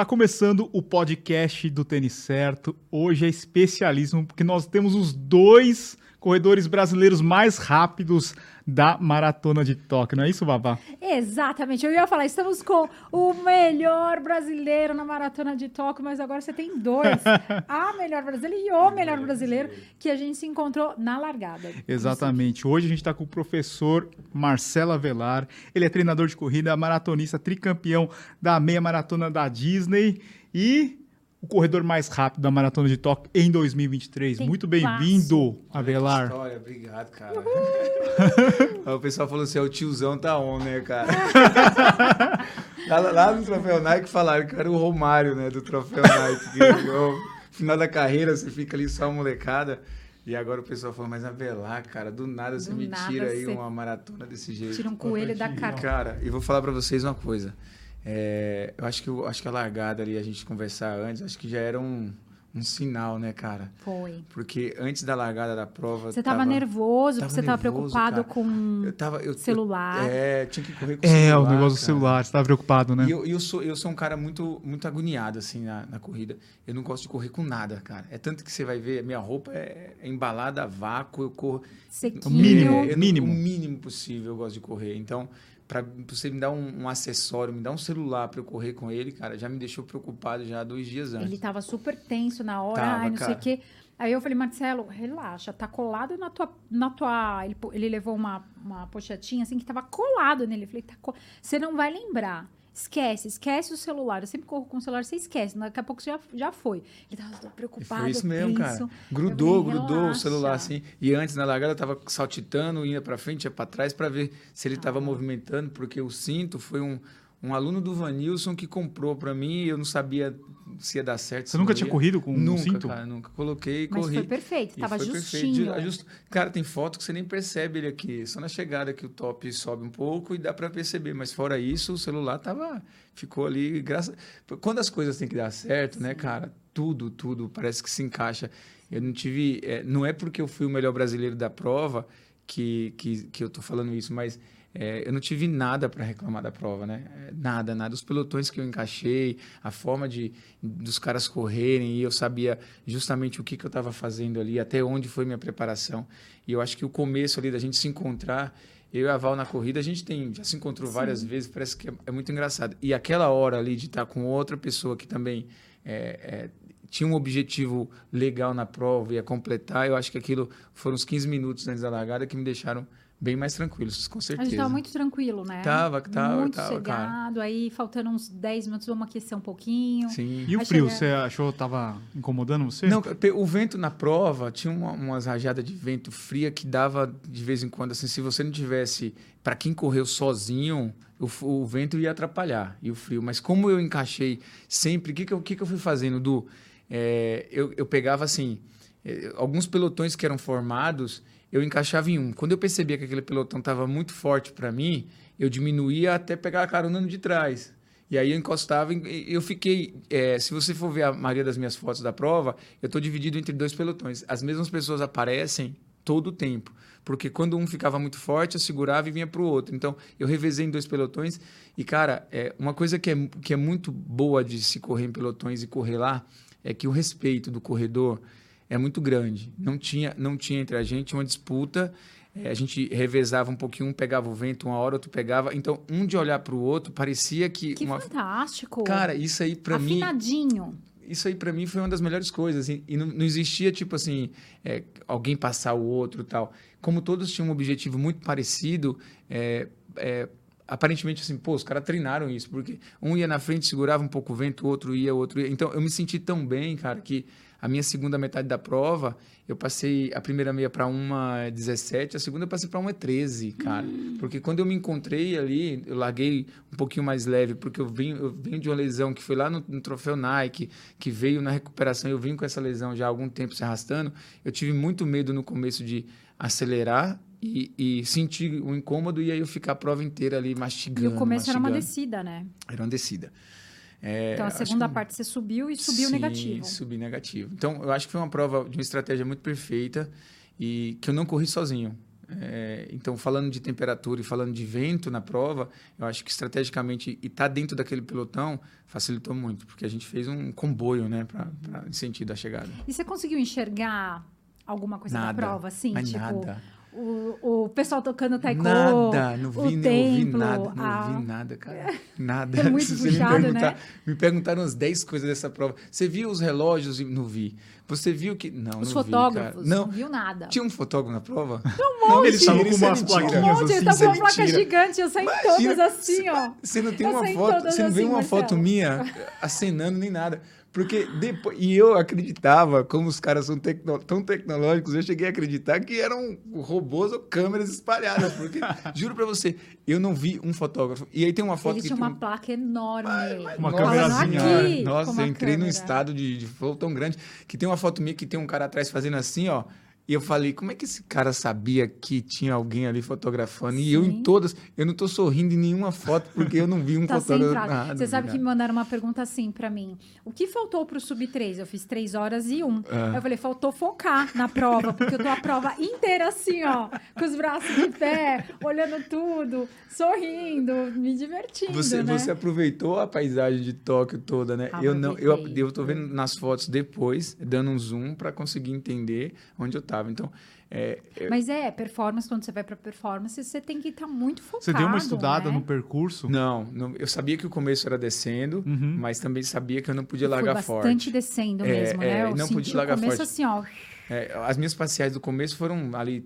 Está começando o podcast do Tênis Certo. Hoje é especialismo porque nós temos os dois corredores brasileiros mais rápidos da Maratona de Tóquio. Não é isso, Babá? Exatamente. Eu ia falar, estamos com o melhor brasileiro na Maratona de Tóquio, mas agora você tem dois. a melhor brasileira e o melhor brasileiro que a gente se encontrou na largada. Exatamente. Hoje a gente está com o professor Marcelo Avelar. Ele é treinador de corrida, maratonista, tricampeão da meia maratona da Disney e o corredor mais rápido da Maratona de Tóquio em 2023. Tem Muito bem-vindo, Avelar. História, obrigado, cara. Aí o pessoal falou assim: é, o tiozão tá on, né, cara? lá, lá no Troféu Nike falaram que era o Romário, né, do Troféu Nike. Que, no final da carreira você fica ali só molecada. E agora o pessoal falou, mas Avelar, cara, do nada você Do me nada tira aí você uma maratona desse jeito. Tira um coelho da cara. Cara, e vou falar pra vocês uma coisa. É, eu acho que eu acho que a largada ali, a gente conversar antes, acho que já era um, um sinal, né, cara? Foi. Porque antes da largada da prova. Você tava, nervoso, tava porque você tava nervoso, preocupado cara. com Eu tava. Eu, celular. Eu, é, tinha que correr com É, celular. o negócio do cara. celular. Você estava preocupado, né? E eu, eu, sou, eu sou um cara muito, muito agoniado, assim, na, na corrida. Eu não gosto de correr com nada, cara. É tanto que você vai ver, a minha roupa é, é embalada a vácuo, eu corro. sequinho. O mínimo. É, eu mínimo. O mínimo possível eu gosto de correr. Então, para você me dar um, um acessório, me dar um celular para eu correr com ele, cara, já me deixou preocupado já dois dias antes. Ele tava super tenso na hora, Tava, ai, não sei cara. o quê. Aí eu falei, Marcelo, relaxa, tá colado na tua. Na tua... Ele, ele levou uma, uma pochetinha assim que tava colado nele. Eu falei, tá co- você não vai lembrar. Esquece, esquece o celular. Eu sempre corro com o celular, você esquece. Daqui a pouco já, já foi. Ele tava preocupado. foi isso mesmo, cara. Grudou, falei, grudou o celular assim. E antes na largada tava saltitando, ia para frente, ia para trás para ver se ele Ah. tava movimentando, porque o cinto foi um, um aluno do Vanilson que comprou para mim, e eu não sabia se ia dar certo. Você nunca tinha ia. corrido com um Nunca, cinto? cara, nunca. Coloquei e Mas corri. foi perfeito, E tava foi justinho. perfeito. Just- Cara, tem foto que você nem percebe ele aqui. Só na chegada que o top sobe um pouco e dá para perceber. Mas fora isso, o celular tava, ficou ali. Graças... Quando as coisas têm que dar certo, né, cara? Tudo, tudo parece que se encaixa. Eu não tive. é, não é porque eu fui o melhor brasileiro da prova que, que, que eu tô falando isso, mas é, eu não tive nada para reclamar da prova, né? É, Nada, nada. Os pelotões que eu encaixei, a forma de dos caras correrem, e eu sabia justamente o que, que eu estava fazendo ali, até onde foi minha preparação. E eu acho que o começo ali da gente se encontrar, eu e a Val na corrida, a gente tem, já se encontrou várias vezes, parece que é, é muito engraçado. E aquela hora ali de estar com outra pessoa que também é, é, tinha um objetivo legal na prova, ia completar, eu acho que aquilo foram uns 15 minutos antes da largada que me deixaram bem mais tranquilos, com A certeza. gente tava muito tranquilo, né? Tava, tava, Muito tava, cara. Aí, faltando uns 10 minutos, vamos aquecer um pouquinho. Sim. E o frio, chega- você achou que tava incomodando você? Não, o vento na prova tinha uma, umas rajadas de vento fria que dava de vez em quando, assim, se você não tivesse, para quem correu sozinho, o, o vento ia atrapalhar e o frio. Mas como eu encaixei sempre, o que, que, eu, que, que eu fui fazendo, Du? É, eu, eu pegava assim, eh, alguns pelotões que eram formados, eu encaixava em um. Quando eu percebia que aquele pelotão estava muito forte para mim, eu diminuía até pegar a carona de trás. E aí eu encostava, eu fiquei. eh, se você for ver a maioria das minhas fotos da prova, eu estou dividido entre dois pelotões. As mesmas pessoas aparecem todo o tempo. Porque quando um ficava muito forte, eu segurava e vinha para o outro. Então, eu revezei em dois pelotões. E, cara, é, uma coisa que é, que é muito boa de se correr em pelotões e correr lá é que o respeito do corredor é muito grande. Não tinha, não tinha entre a gente uma disputa. É, a gente revezava um pouquinho, um pegava o vento uma hora, outro pegava. Então, um de olhar para o outro parecia que, Que uma. fantástico. Cara, isso aí para mim Afinadinho. isso aí para mim foi uma das melhores coisas. E, não, não existia, tipo assim, é, alguém passar o outro e tal. Como todos tinham um objetivo muito parecido, é, é, aparentemente assim, pô, os caras treinaram isso, porque um ia na frente, segurava um pouco o vento, o outro ia, o outro ia. Então eu me senti tão bem, cara, que a minha segunda metade da prova, eu passei a primeira meia para uma 17, a segunda eu passei para uma 13, cara. Porque quando eu me encontrei ali, eu larguei um pouquinho mais leve, porque eu venho, eu venho de uma lesão que foi lá no, no troféu Nike, que veio na recuperação, eu vim com essa lesão já há algum tempo se arrastando. Eu tive muito medo no começo de acelerar e, e sentir o incômodo e aí eu ficar a prova inteira ali E mastigando. o começo era uma mastigando. descida, né? Era uma descida. É, então a segunda que- parte você subiu e subiu Sim, negativo. subi negativo. Então, eu acho que foi uma prova de uma estratégia muito perfeita e que eu não corri sozinho. É, então, falando de temperatura e falando de vento na prova, eu acho que estrategicamente e estar tá dentro daquele pelotão facilitou muito, porque a gente fez um comboio, né, pra, pra, em sentido da chegada. E você conseguiu enxergar alguma coisa nada, da prova, assim? Mas tipo, nada. O, o pessoal tocando taekwondo, Nada, não vi, o não templo, vi nada, não a... vi nada, cara. Nada. É muito Se puxado, me, perguntar, né? me perguntaram umas 10 coisas dessa prova. Você viu os relógios? Não vi. Você viu que. Não, Os não fotógrafos, vi, cara. não viu nada. Tinha um fotógrafo na prova? Um monte. Eles estavam com Isso é umas mentira. Um plaquinhas monte, eles assim. estavam é com uma placa gigante, eu saí Imagina, todas assim, ó. Você não tem Eu uma foto, você não vê assim, uma Marcelo. foto minha acenando nem nada. Porque depois. E eu acreditava, como os caras são tecno- tão tecnológicos, eu cheguei a acreditar que eram robôs ou câmeras espalhadas. Porque, juro pra você, eu não vi um fotógrafo. E aí tem uma foto Ele que. tinha tem uma um- placa enorme. Uma Falando câmerazinha, aqui, com Nossa, uma eu entrei num câmera. estado de, de flow tão grande que tem uma foto minha que tem um cara atrás fazendo assim, ó. E eu falei, como é que esse cara sabia que tinha alguém ali fotografando? E eu Sim. em todas, eu não tô sorrindo em nenhuma foto porque eu não vi um Tá fotógrafo. nada, Você sabe nada. que me mandaram uma pergunta assim pra mim. O que faltou pro sub 3? Eu fiz 3 horas e 1. Ah. Eu falei, faltou focar na prova, porque eu tô a prova inteira assim, ó, com os braços de pé, olhando tudo, sorrindo, me divertindo, Você, né? você aproveitou a paisagem de Tóquio toda, né? Eu não, eu, eu tô vendo nas fotos depois, dando um zoom para conseguir entender onde eu tava. Então, é, é, Mas é, performance, quando você vai pra performance, você tem que estar muito focado, Você deu uma estudada né? no percurso? não, não, eu sabia que o começo era descendo, Uhum. mas também sabia que eu não podia Foi largar bastante forte. descendo É, mesmo, é, né? Eu não senti podia o largar começo forte. assim, ó. É, as minhas parciais do começo foram ali,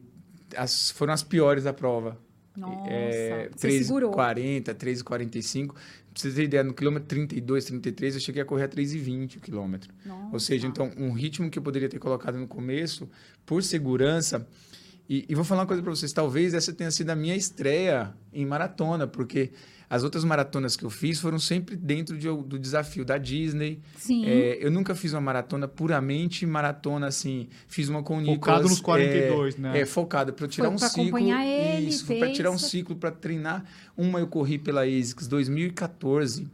as, foram as piores da prova. Nossa, é, você segurou. 3,40, 3,45. Pra você ter ideia, no quilômetro 32, 33, eu cheguei a correr a 3,20 o quilômetro. Nossa. Ou seja, então, um ritmo que eu poderia ter colocado no começo, por segurança. E, e vou falar uma coisa para vocês: talvez essa tenha sido a minha estreia em maratona, porque as outras maratonas que eu fiz foram sempre dentro de- do desafio da Disney. Sim. É, eu nunca fiz uma maratona puramente maratona, assim. Fiz uma com o Nicolas. Focado nos 42, é, né? É, focado para eu tirar Foi um pra ciclo. acompanhar ele, isso, para tirar um ciclo para treinar. Uma eu corri pela ASICS 2014,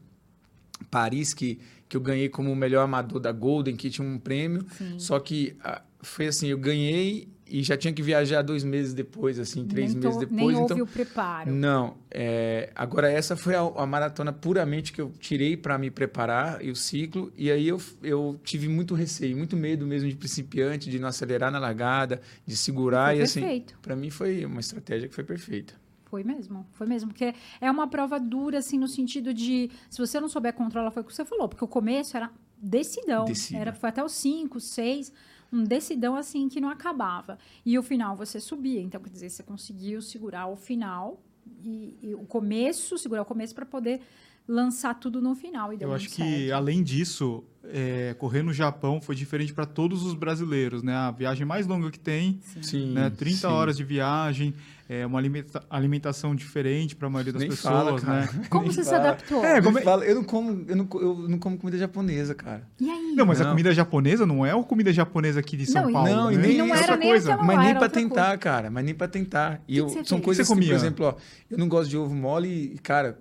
Paris, que, que eu ganhei como o melhor amador da Golden, que tinha um prêmio. Sim. Só que ah, foi assim, eu ganhei e já tinha que viajar dois meses depois, assim, três nem meses to- depois. Nem então, houve o preparo. não, é, agora essa foi a, a maratona puramente que eu tirei para me preparar e o ciclo, e aí eu, eu tive muito receio, muito medo mesmo de principiante, de não acelerar na largada, de segurar Foi e assim, perfeito. para mim foi uma estratégia que foi perfeita. Foi mesmo, foi mesmo. Porque é uma prova dura, assim, no sentido de. Se você não souber controlar, foi o que você falou. Porque o começo era decidão. Decida. Era, foi até os 5, 6. Um decidão, assim, que não acabava. E o final você subia. Então, quer dizer, você conseguiu segurar o final e, e o começo, segurar o começo para poder lançar tudo no final. E deu Eu acho que, certo. além disso, é, correr no Japão foi diferente para todos os brasileiros, né? A viagem mais longa que tem, Sim, né? 30 sim. horas de viagem, é uma alimenta- alimentação diferente para a maioria das Nem pessoas, fala, né? Como Nem você se fala. adaptou? É, como eu não como, eu não, eu não como comida japonesa, cara. E aí? Não, mas a Não. comida japonesa não é a comida japonesa aqui de São Não, e- Paulo, Não, e né? nem- não é era nem coisa. Mas nem outra tentar, cara. Mas nem pra tentar. E que eu, que você são fez? coisas Você assim, por exemplo, ó, eu não gosto de ovo mole e, cara,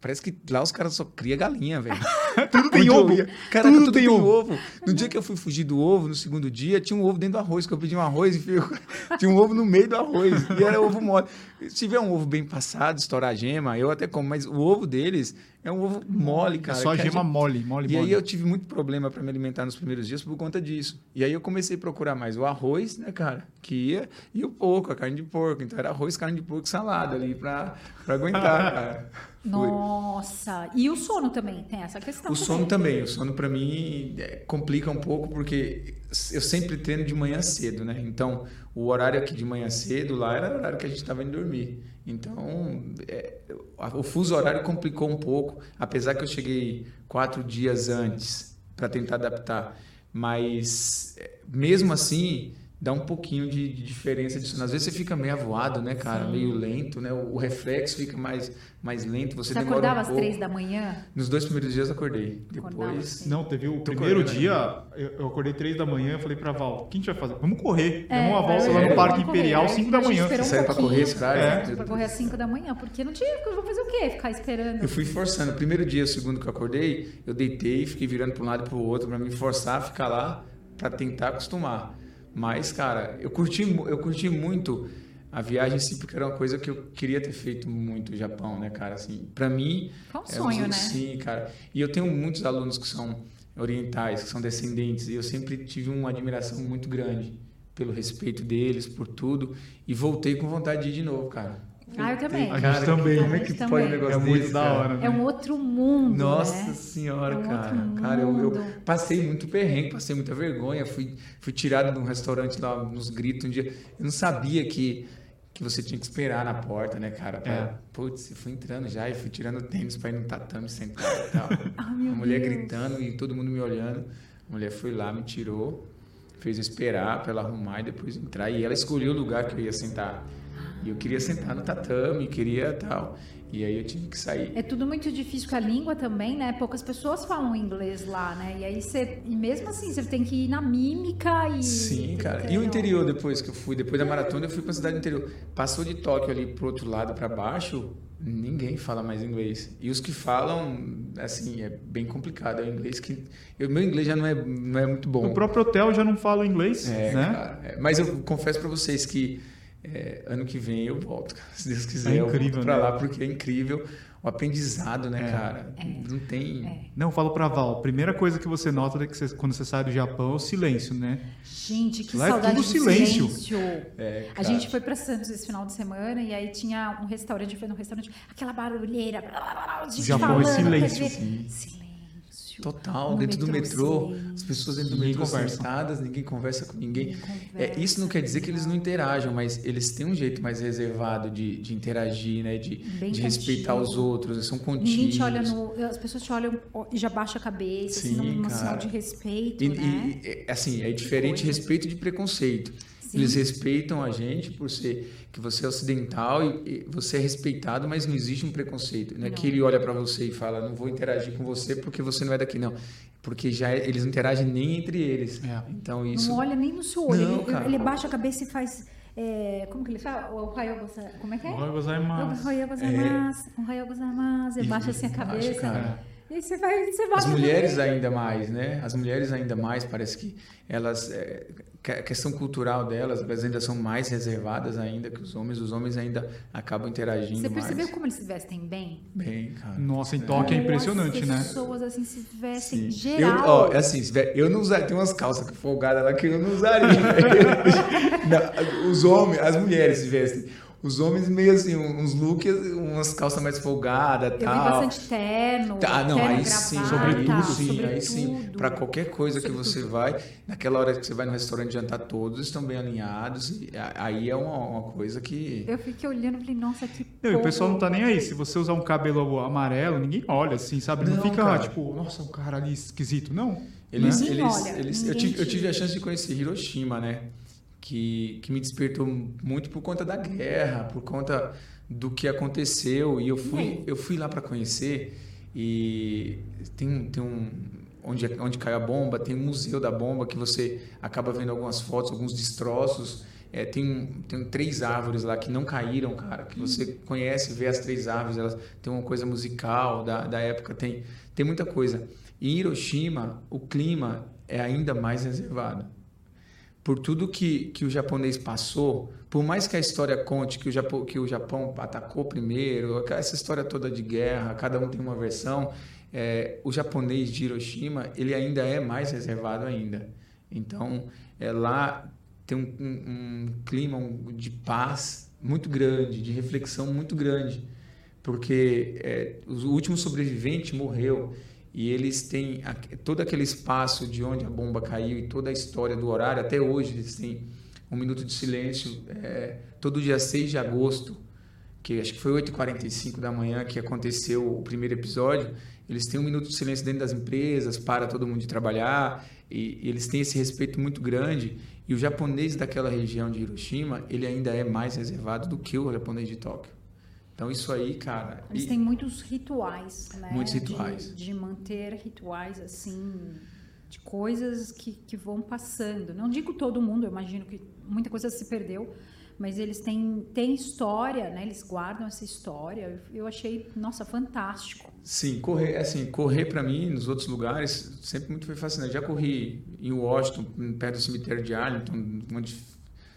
parece que lá os caras só criam galinha, velho. Tudo tem ovo. Caraca, Tudo tudo, tem tem, ovo. ovo. No dia que eu fui fugir do ovo, no segundo dia, tinha um ovo dentro do arroz, que eu pedi um arroz e fui- tinha um ovo no meio do arroz. E era ovo mole. Se tiver um ovo bem passado, estourar a gema, eu até como, mas o ovo deles é um ovo mole, É cara. só a gema gente- mole, mole, e mole. aí eu tive muito problema para me alimentar nos primeiros dias por conta disso. E aí eu comecei a procurar mais o arroz, né, cara? Que ia, e o porco, a carne de porco. Então era arroz, carne de porco e salada ali pra, pra aguentar, cara. Nossa. E o sono também tem essa questão. O sono também. O sono para mim é, complica um pouco porque eu sempre treino de manhã cedo, né? Então o horário aqui de manhã cedo lá era o horário que a gente estava indo dormir. Então é, o fuso horário complicou um pouco, apesar que eu cheguei quatro dias antes para tentar adaptar. Mas é, mesmo assim dá um pouquinho de, de diferença disso. Às vezes você fica meio avoado, né, cara? Sim. Meio lento, né? O, o reflexo fica mais, mais lento. Você, Você acordava um às três da manhã? Nos dois primeiros dias eu acordei. Acordava Depois. assim. Não, teve o Tô primeiro dia, eu, acordei três da manhã, eu falei pra Val, o que a gente vai fazer? Vamos correr. É, Demos uma volta lá vai- no Parque vamos. Imperial, 5 da manhã. esperou um Saiu pra correr esse horário? É, pra correr às 5 da manhã, porque não tinha, eu vou fazer o quê? Ficar esperando. Eu fui forçando. O primeiro dia, o segundo que eu acordei, eu deitei, fiquei virando para um lado e para o outro para me forçar a ficar lá, para tentar acostumar. Mas, cara, eu curti, eu curti muito a viagem em si, porque era uma coisa que eu queria ter feito muito no Japão, né, cara? Assim, para mim. Foi um é sonho, né? Sim, cara. E eu tenho muitos alunos que são orientais, que são descendentes, e eu sempre tive uma admiração muito grande pelo respeito deles, por tudo, e voltei com vontade de ir de novo, cara. Ah, eu também. A gente também. Como é que pode um também. negócio É muito desse, da cara? hora. né? É um outro mundo, Nossa né? senhora, É um cara. outro Cara, eu, eu passei muito perrengue, passei muita vergonha. Fui, fui tirado de um restaurante lá nos gritos um dia. Eu não sabia que, que você tinha que esperar na porta, né, cara? Pra- É. Putz, eu fui entrando já e fui tirando o tênis pra ir no tatame sentar e tal. Ah, a mulher Deus. gritando e todo mundo me olhando. A mulher foi lá, me tirou, fez eu esperar pra ela arrumar e depois entrar. E ela escolheu o lugar que eu ia sentar. E eu queria sentar no tatame, queria tal. E aí eu tive que sair. É tudo muito difícil com a língua também, né? Poucas pessoas falam inglês lá, né? E aí você. E mesmo assim, você tem que ir na mímica e. Sim, cara. E o interior depois que eu fui, depois da maratona, eu fui pra cidade do interior. Passou de Tóquio ali pro outro lado, pra baixo, ninguém fala mais inglês. E os que falam, assim, é bem complicado. É o inglês que. O meu inglês já não é, não é muito bom. O próprio hotel já não fala inglês, É, né? cara. É, Mas eu confesso pra vocês que é, ano que vem eu volto, cara. Se Deus quiser, É eu incrível, volto pra né? lá, porque é incrível. O aprendizado, né, É. cara? Não tem. Não, eu falo pra Val, a primeira coisa que você nota é que você- quando você sai do Japão é o silêncio, né? Gente, que Lá é saudade tudo do silêncio. silêncio. É, A gente foi pra Santos esse final de semana e aí tinha um restaurante, foi num restaurante, aquela barulheira, blá, blá, blá, a gente Japão é falando, silêncio, quer dizer, sim. Total, No dentro do metrô, metrô, silêncio. as pessoas dentro do Ninguém metrô conversa. sentadas, ninguém conversa com ninguém. Ninguém É, conversa, isso não quer dizer que eles não interajam, mas eles têm um jeito mais reservado de, de interagir, né? De, de respeitar os outros, são contínuos. Ninguém te olha no. As pessoas te olham e já baixa a cabeça, assim, Sim, num cara. sinal de respeito, E, né? e, e, assim, é diferente coisa. respeito de preconceito. Sim. Eles respeitam a gente por ser que você é ocidental e, e você é respeitado, mas não existe um preconceito. Não é que ele olha para você e fala, não vou interagir com você porque você não é daqui, não. Porque já é- eles não interagem nem entre eles. É. Então isso. Não olha nem no seu olho. Não, ele, cara. ele baixa a cabeça e faz. é, como que ele fala? O Ohayou Como é que é? Ohayou gozaimasu. Ohayou gozaimasu. Ohayou gozaimasu. Ele baixa assim a cabeça. cara. E aí você vai. Você As mulheres ainda mais, né? As mulheres ainda mais, parece que elas. É, a questão cultural delas, elas ainda são mais reservadas ainda que os homens. Os homens ainda acabam interagindo Você mais. percebeu como eles se vestem bem? Bem, cara. Nossa, em Tóquio é Como impressionante, as né? pessoas assim se vestem Sim. Eu, geral. ó, é assim, eu não usaria. Tem umas calças folgadas lá que eu não usaria. Não, os homens, as mulheres se vestem. Os homens meio assim, uns looks, umas calças mais folgadas Eu vi tal. bastante terno. Tá, não, terno, aí sim, gravata, sobretudo, sim, aí sim. sobretudo. Para qualquer coisa que Sobretudo. você vai, naquela hora que você vai no restaurante jantar, todos estão bem alinhados. e aí é uma, uma coisa que. Eu fiquei olhando e falei, nossa, que Não, e o pessoal não tá nem aí. Se você usar um cabelo amarelo, ninguém olha, assim, sabe? Não, Não, fica, cara. tipo, nossa, um cara ali esquisito. Não. Eles, Ninguém eles, olha, eles, eu, tive, eu tive a chance de conhecer Hiroshima, né? Que, que me despertou muito por conta da guerra, por conta do que aconteceu. E eu fui, eu fui lá para conhecer e tem, tem um. Onde, onde caiu a bomba, tem um museu da bomba que você acaba vendo algumas fotos, alguns destroços. É, tem, tem três árvores lá que não caíram, cara, que você conhece, vê as três árvores, elas têm uma coisa musical da, da época, tem, tem muita coisa. Em Hiroshima, o clima é ainda mais reservado. Por tudo que, que o japonês passou, por mais que a história conte que o Japão, que o Japão atacou primeiro, essa história toda de guerra, cada um tem uma versão, é, o japonês de Hiroshima, ele ainda é mais reservado ainda. Então, é, lá tem um, um- um clima de paz muito grande, de reflexão muito grande, porque é, o último sobrevivente morreu e eles têm todo aquele espaço de onde a bomba caiu e toda a história do horário, até hoje eles têm um minuto de silêncio, é, todo dia 6 de agosto, que acho que foi 8h45 da manhã que aconteceu o primeiro episódio, eles têm um minuto de silêncio dentro das empresas, para todo mundo de trabalhar, e, e eles têm esse respeito muito grande, e o japonês daquela região de Hiroshima, ele ainda é mais reservado do que o japonês de Tóquio. Então isso aí, cara... Eles e- têm muitos rituais, né? Muitos De- rituais. De, manter rituais, assim, de coisas que, que vão passando. Não digo todo mundo, eu imagino que muita coisa se perdeu, mas eles têm, têm história, né? Eles guardam essa história. Eu achei, nossa, fantástico. Sim, correr, assim, correr para mim nos outros lugares sempre muito foi fascinante. Já corri em Washington, perto do cemitério de Arlington, onde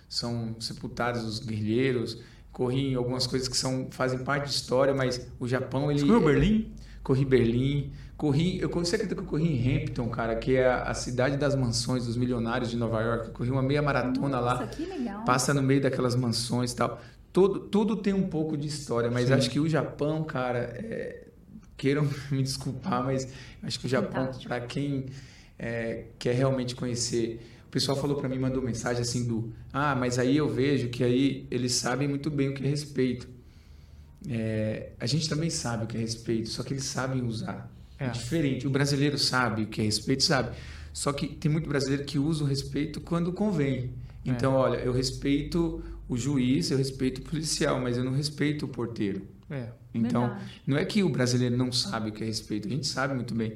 são sepultados os guerrilheiros. Corri em algumas coisas que são, fazem parte de história, mas o Japão, ele... Você correu Berlim? Corri Berlim, corri... Eu, você acredita que eu corri em Hampton, cara, que é a, a cidade das mansões, dos milionários de Nova York. Eu corri uma meia maratona Nossa, lá. que legal. Passa no meio daquelas mansões e tal. Tudo, tudo tem um pouco de história, mas Sim. acho que o Japão, cara, é, queiram me desculpar, mas acho que o Japão, para quem é, quer realmente conhecer. O pessoal falou para mim, mandou mensagem assim do, ah, mas aí eu vejo que aí eles sabem muito bem o que é respeito. É, a gente também sabe o que é respeito, só que eles sabem usar. É. É. diferente. O brasileiro sabe o que é respeito, sabe. Só que tem muito brasileiro que usa o respeito quando convém. Então, olha, eu respeito o juiz, eu respeito o policial, mas eu não respeito o porteiro. É. Então, Verdade. não é que o brasileiro não sabe o que é respeito, a gente sabe muito bem.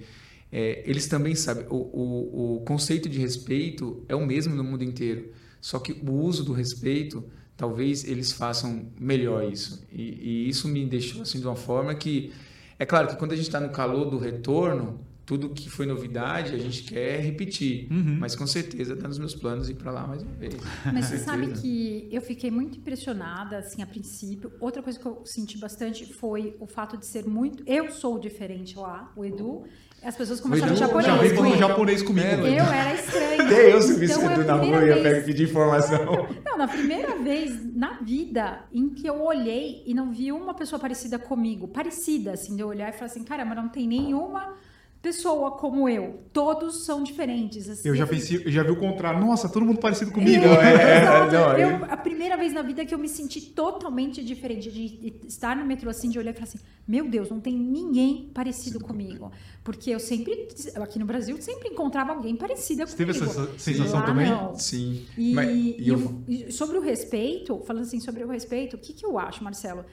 É, eles também sabem. O, o, o conceito de respeito é o mesmo no mundo inteiro. Só que o uso do respeito, talvez eles façam melhor isso. E, e isso me deixou assim de uma forma que. É claro que quando a gente está no calor do retorno, tudo que foi novidade a gente quer repetir. Uhum. Mas com certeza está nos meus planos ir para lá mais uma vez. Mas você sabe que eu fiquei muito impressionada, assim, a princípio. Outra coisa que eu senti bastante foi o fato de ser muito. Eu sou diferente lá, o Edu. As pessoas começaram Edu japonês. Já veio falando japonês comigo. Eu era estranha. Até eu, se eu Então, a na primeira rua, eu ia vez- pegar pedir informação. Não, na primeira vez na vida em que eu olhei e não vi uma pessoa parecida comigo, parecida, assim, de eu olhar e falar assim, caramba, não tem nenhuma pessoa como eu. Todos são diferentes. assim. Eu já pensei, eu já vi o contrário. Nossa, todo mundo parecido comigo. Eu, é, exato. não, Eu- eu- a primeira vez na vida que eu me senti totalmente diferente de estar no metrô assim, de olhar e falar assim, meu Deus, não tem ninguém parecido comigo. Porque eu sempre, aqui no Brasil, sempre encontrava alguém parecida Você teve comigo. essa sensação Lá também? não. Sim. E, Mas- e eu- e sobre o respeito, falando assim sobre o respeito, o que, que eu acho, Marcelo?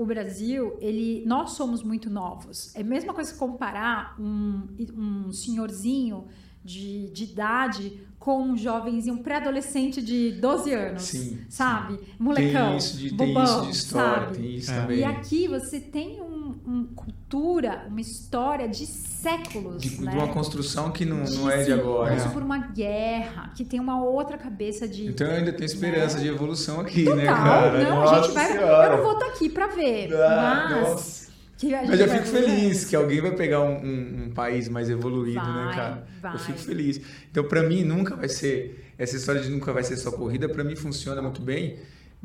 O Brasil, ele, nós somos muito novos. É a mesma coisa comparar um, um senhorzinho de, de idade com um jovenzinho, um pré-adolescente de 12 anos, Sim, sabe? Molecão, tem isso de, tem bobão, isso de história, sabe? tem isso É. também. E aqui você tem um, um cultura, uma história de séculos, de, né? de uma construção que não, não é de Sim, agora. Isso por uma guerra, que tem uma outra cabeça de. Então eu ainda tenho esperança Né? de evolução aqui, Total, né, cara? não, a Nossa gente vai. Senhora. Eu não vou estar aqui pra ver, Ah, mas. nossa. Mas eu fico feliz que alguém vai pegar um, um- um país mais evoluído, né, Vai, cara? vai. Eu fico feliz. Então, pra mim, nunca vai ser. Essa história de nunca vai ser só corrida, pra mim funciona muito bem.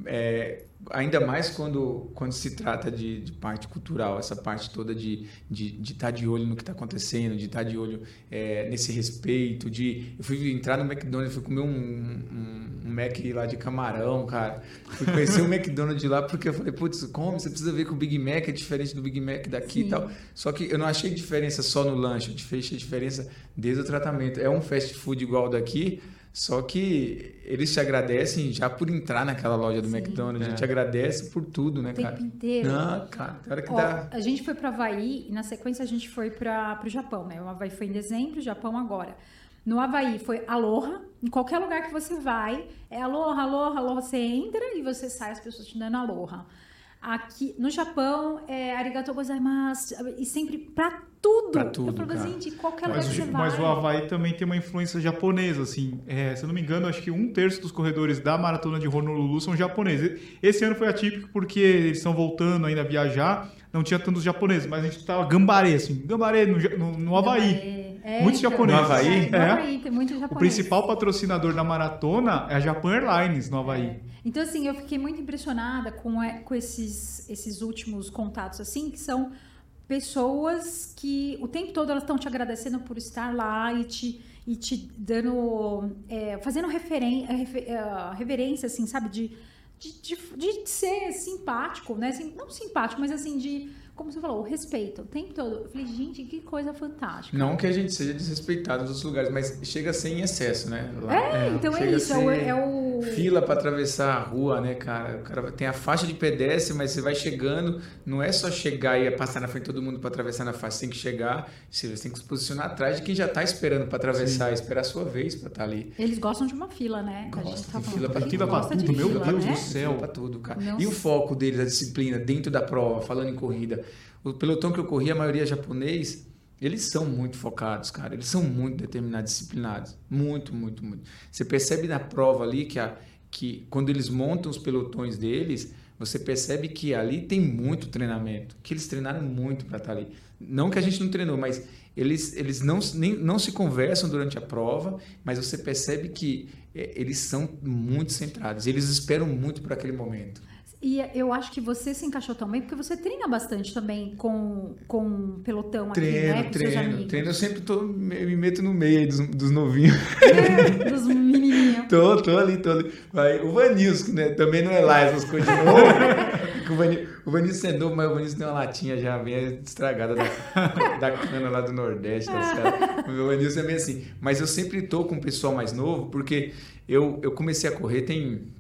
É, ainda mais quando, quando se trata de, de parte cultural, essa parte toda de estar de, de tá de olho no que está acontecendo, de estar de olho é, nesse respeito, de... Eu fui entrar no McDonald's, fui comer um, um, um Mac lá de camarão, cara. Fui conhecer o McDonald's lá porque eu falei, putz, come, você precisa ver que o Big Mac é diferente do Big Mac daqui Sim. e tal. Só que eu não achei diferença só no lanche, eu achei diferença desde o tratamento. É um fast food igual daqui, só que eles te agradecem já por entrar naquela loja do Sim. McDonald's. A É. gente agradece por tudo, né, O tempo cara? inteiro. Não, cara, tem hora que Ó, dá. a gente foi para Havaí e na sequência a gente foi para o Japão, né? O Havaí foi em dezembro, o Japão agora. No Havaí foi aloha. Em qualquer lugar que você vai, é aloha, aloha, aloha. Você entra e você sai, as pessoas te dando aloha. Aqui no Japão é arigatou gozaimasu. E sempre pra tudo. Pra tudo, Eu falo cara. assim, de qualquer Mas, lugar que o- você mas vai. o Havaí também tem uma influência japonesa, assim. É, se eu não me engano, acho que um terço dos corredores da maratona de Honolulu são japoneses. Esse ano foi atípico porque eles estão voltando ainda a viajar, não tinha tantos japoneses, mas a gente tava gambarê, assim, gambarê no, no, no Havaí. É, Muitos então, japoneses. No Havaí? É, no É. Havaí tem muito japonês. O principal patrocinador da maratona é a Japan Airlines no Havaí. Então, assim, eu fiquei muito impressionada com, é, com esses, esses últimos contatos, assim, que são pessoas que o tempo todo elas estão te agradecendo por estar lá e te, e te dando, é, fazendo referen refer- eh, reverência, assim, sabe, de, de, de, de ser simpático, né? Assim, não simpático, mas assim, de, como você falou, o respeito o tempo todo. Eu falei, gente, que coisa fantástica. Não que a gente seja desrespeitado nos outros lugares, mas chega a ser em excesso, né? Lá. É, então é chega a isso, é o, ser é o- Fila para atravessar a rua, né, cara? O cara tem a faixa de pedestre, mas você vai chegando, não é só chegar e passar na frente de todo mundo para atravessar na faixa, você tem que chegar, você tem que se posicionar atrás de quem já tá esperando para atravessar, esperar a sua vez para estar ali. Eles gostam de uma fila, né? A gente Gosta, tá falando fila gosta de tudo, meu fila, Deus né? do céu. Fila pra tudo, cara. Não E o foco deles, a disciplina dentro da prova, falando em corrida. O pelotão que eu corri, a maioria é japonês, eles são muito focados, cara. Eles são muito determinados, disciplinados. Muito, muito, muito. Você percebe na prova ali que a, que quando eles montam os pelotões deles, você percebe que ali tem muito treinamento, que eles treinaram muito para estar ali. Não que a gente não treinou, mas eles, eles não, nem, não se conversam durante a prova, mas você percebe que é, eles são muito centrados, eles esperam muito por aquele momento. E eu acho que você se encaixou também, porque você treina bastante também com, com pelotão treino, aqui, né? Com treino, treino. Eu sempre tô, me meto no meio aí dos, dos novinhos. É, dos menininhos. tô, tô ali, tô ali. Vai, o Vanilson, né? Também não é lá essas coisas de novo. o, Vanilson, o Vanilson é novo, mas o Vanilson tem uma latinha já bem estragada da, da cana lá do Nordeste. Tá o Vanilson é bem assim. Mas eu sempre tô com o pessoal mais novo, porque eu, eu comecei a correr tem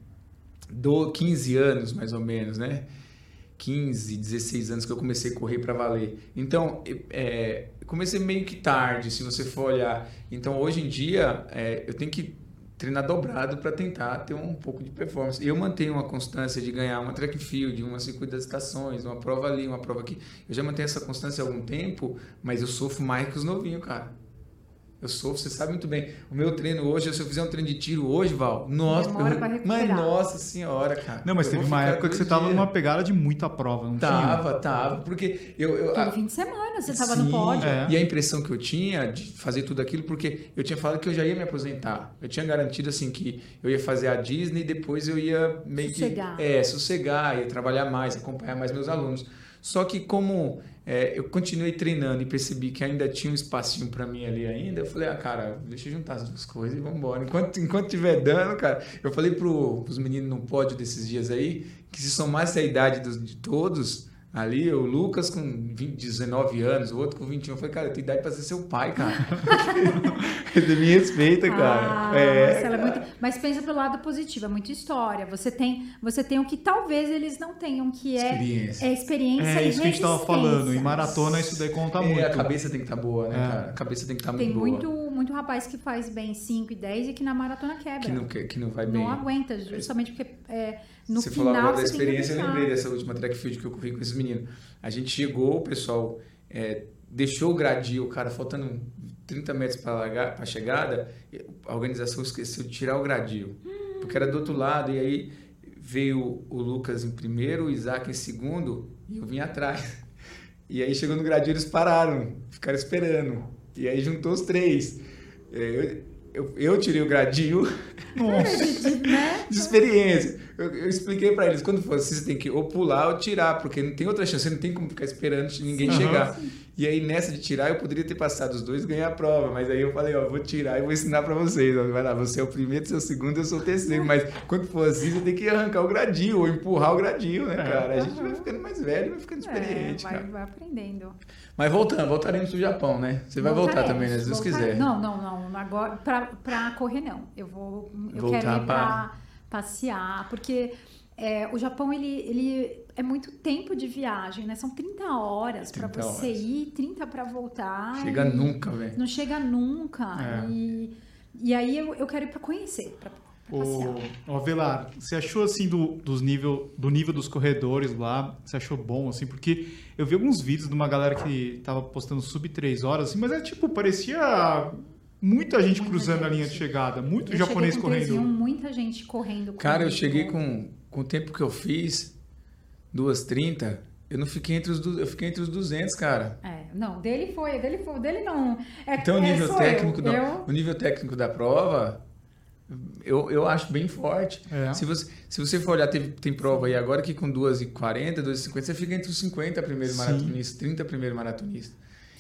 do 15 anos, mais ou menos, né? 15, 16 anos que eu comecei a correr para valer. Então, é, comecei meio que tarde, se você for olhar. Então, hoje em dia, é, eu tenho que treinar dobrado para tentar ter um pouco de performance. Eu mantenho uma constância de ganhar uma track field, uma circuito das estações, uma prova ali, uma prova aqui. Eu já mantenho essa constância há algum tempo, mas eu sofro mais que os novinhos, cara. Eu sou, você sabe muito bem. O meu treino hoje, se eu fizer um treino de tiro hoje, Val, nossa, eu, mas nossa senhora, cara. Não, mas teve uma época que você tava numa pegada de muita prova, não tava, tinha? Tava, porque eu... eu Todo a... fim de semana você tava Sim, no pódio. É. E a impressão que eu tinha de fazer tudo aquilo, porque eu tinha falado que eu já ia me aposentar. Eu tinha garantido, assim, que eu ia fazer a Disney e depois eu ia meio sossegar. que... É, sossegar, ia trabalhar mais, acompanhar mais meus alunos. Só que como é, eu continuei treinando e percebi que ainda tinha um espacinho para mim ali ainda, eu falei, ah, cara, deixa eu juntar as duas coisas e vamos embora. Enquanto, enquanto tiver dando, cara, eu falei pro, pros meninos no pódio desses dias aí, que se somasse a idade dos, de todos, Ali, o Lucas com 20, 19 anos, o outro com 21. Eu falei, cara, eu tenho idade pra ser seu pai, cara. Ele me respeita, cara. Ah, é, cara. É muito... Mas pensa pelo lado positivo, é muita história. Você tem, você tem o que talvez eles não tenham, que é experiência. É, experiência é isso que a gente tava falando. Em maratona, isso daí conta é, muito. A cabeça tem que estar tá boa, né, é. cara? A cabeça tem que estar tá muito boa. Tem muito, muito rapaz que faz bem 5 e 10 e que na maratona quebra. Que não, que não vai bem. Não aguenta, justamente porque é, no você final. Você falou agora da experiência, eu lembrei dessa última track field que eu corri com esses meninos. A gente chegou, o pessoal é, deixou o gradil, cara, faltando 30 metros para a chegada, a organização esqueceu de tirar o gradil, hum. porque era do outro lado, e aí veio o Lucas em primeiro, o Isaac em segundo, e eu vim atrás. E aí chegou no gradil, eles pararam, ficaram esperando. E aí juntou os três. É, eu, eu, eu tirei o gradil. Né? de experiência. Eu, eu expliquei para eles, quando for assim, você tem que ou pular ou tirar, porque não tem outra chance, você não tem como ficar esperando ninguém uhum. chegar. E aí, nessa de tirar, eu poderia ter passado os dois e ganhar a prova, mas aí eu falei, ó, vou tirar e vou ensinar para vocês. Vai lá, você é o primeiro, você é o segundo, eu sou o terceiro. Mas quando for assim, você tem que arrancar o gradinho ou empurrar o gradinho, né, é. cara? A gente vai ficando mais velho, vai ficando experiente, é, vai, cara. Vai aprendendo. Mas voltando, voltaremos pro Japão, né? Você vai voltar também, né? Se Deus quiser. Não, não, não. Agora, pra, pra correr, não. Eu vou. Eu Voltar quero ir pra, pra passear, porque é, o Japão, ele, ele é muito tempo de viagem, né? São 30 horas para você horas. ir, 30 para voltar. Chega nunca, velho. Não chega nunca. É. E, e aí eu, eu quero ir para conhecer, pra, o, o Avelar, você achou assim do, dos nível, do nível dos corredores lá? Você achou bom assim? Porque eu vi alguns vídeos de uma galera que tava postando sub 3 horas, assim, mas é tipo, parecia muita gente muita cruzando gente. a linha de chegada, muito eu japonês correndo. muita gente correndo. Cara, eu cheguei com, com o tempo que eu fiz, 2h30, eu não fiquei entre os eu fiquei entre os 200, cara. É, não, dele foi, dele foi, dele não. É, então o é, nível técnico, eu, da, eu... o nível técnico da prova eu, eu acho bem forte. É. Se, você, se você for olhar, tem, tem prova aí agora que com 2h40, 2h50, você fica entre os 50 primeiros maratonistas, 30 primeiros maratonistas.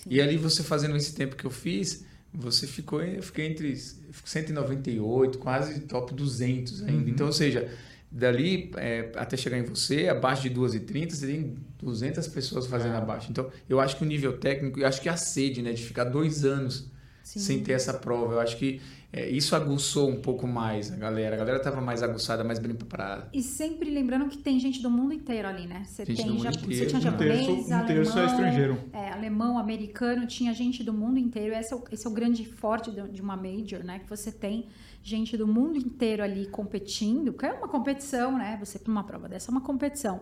E ali você fazendo esse tempo que eu fiz, você ficou, eu fiquei entre 198, quase top 200 ainda. Uhum. Então, ou seja, dali é, até chegar em você, abaixo de 2h30, você tem 200 pessoas fazendo é. abaixo. Então, eu acho que o nível técnico, eu acho que a sede, né, de ficar dois anos Sim. sem ter essa prova, eu acho que é, isso aguçou um pouco mais a galera. A galera estava mais aguçada, mais bem preparada. E sempre lembrando que tem gente do mundo inteiro ali, né? Você gente tem já, você tinha japonês, um terço, um terço é estrangeiro. É, alemão, americano, tinha gente do mundo inteiro. Esse é o, esse é o grande forte de uma major, né? Que você tem gente do mundo inteiro ali competindo, que é uma competição, né? Você para uma prova dessa é uma competição.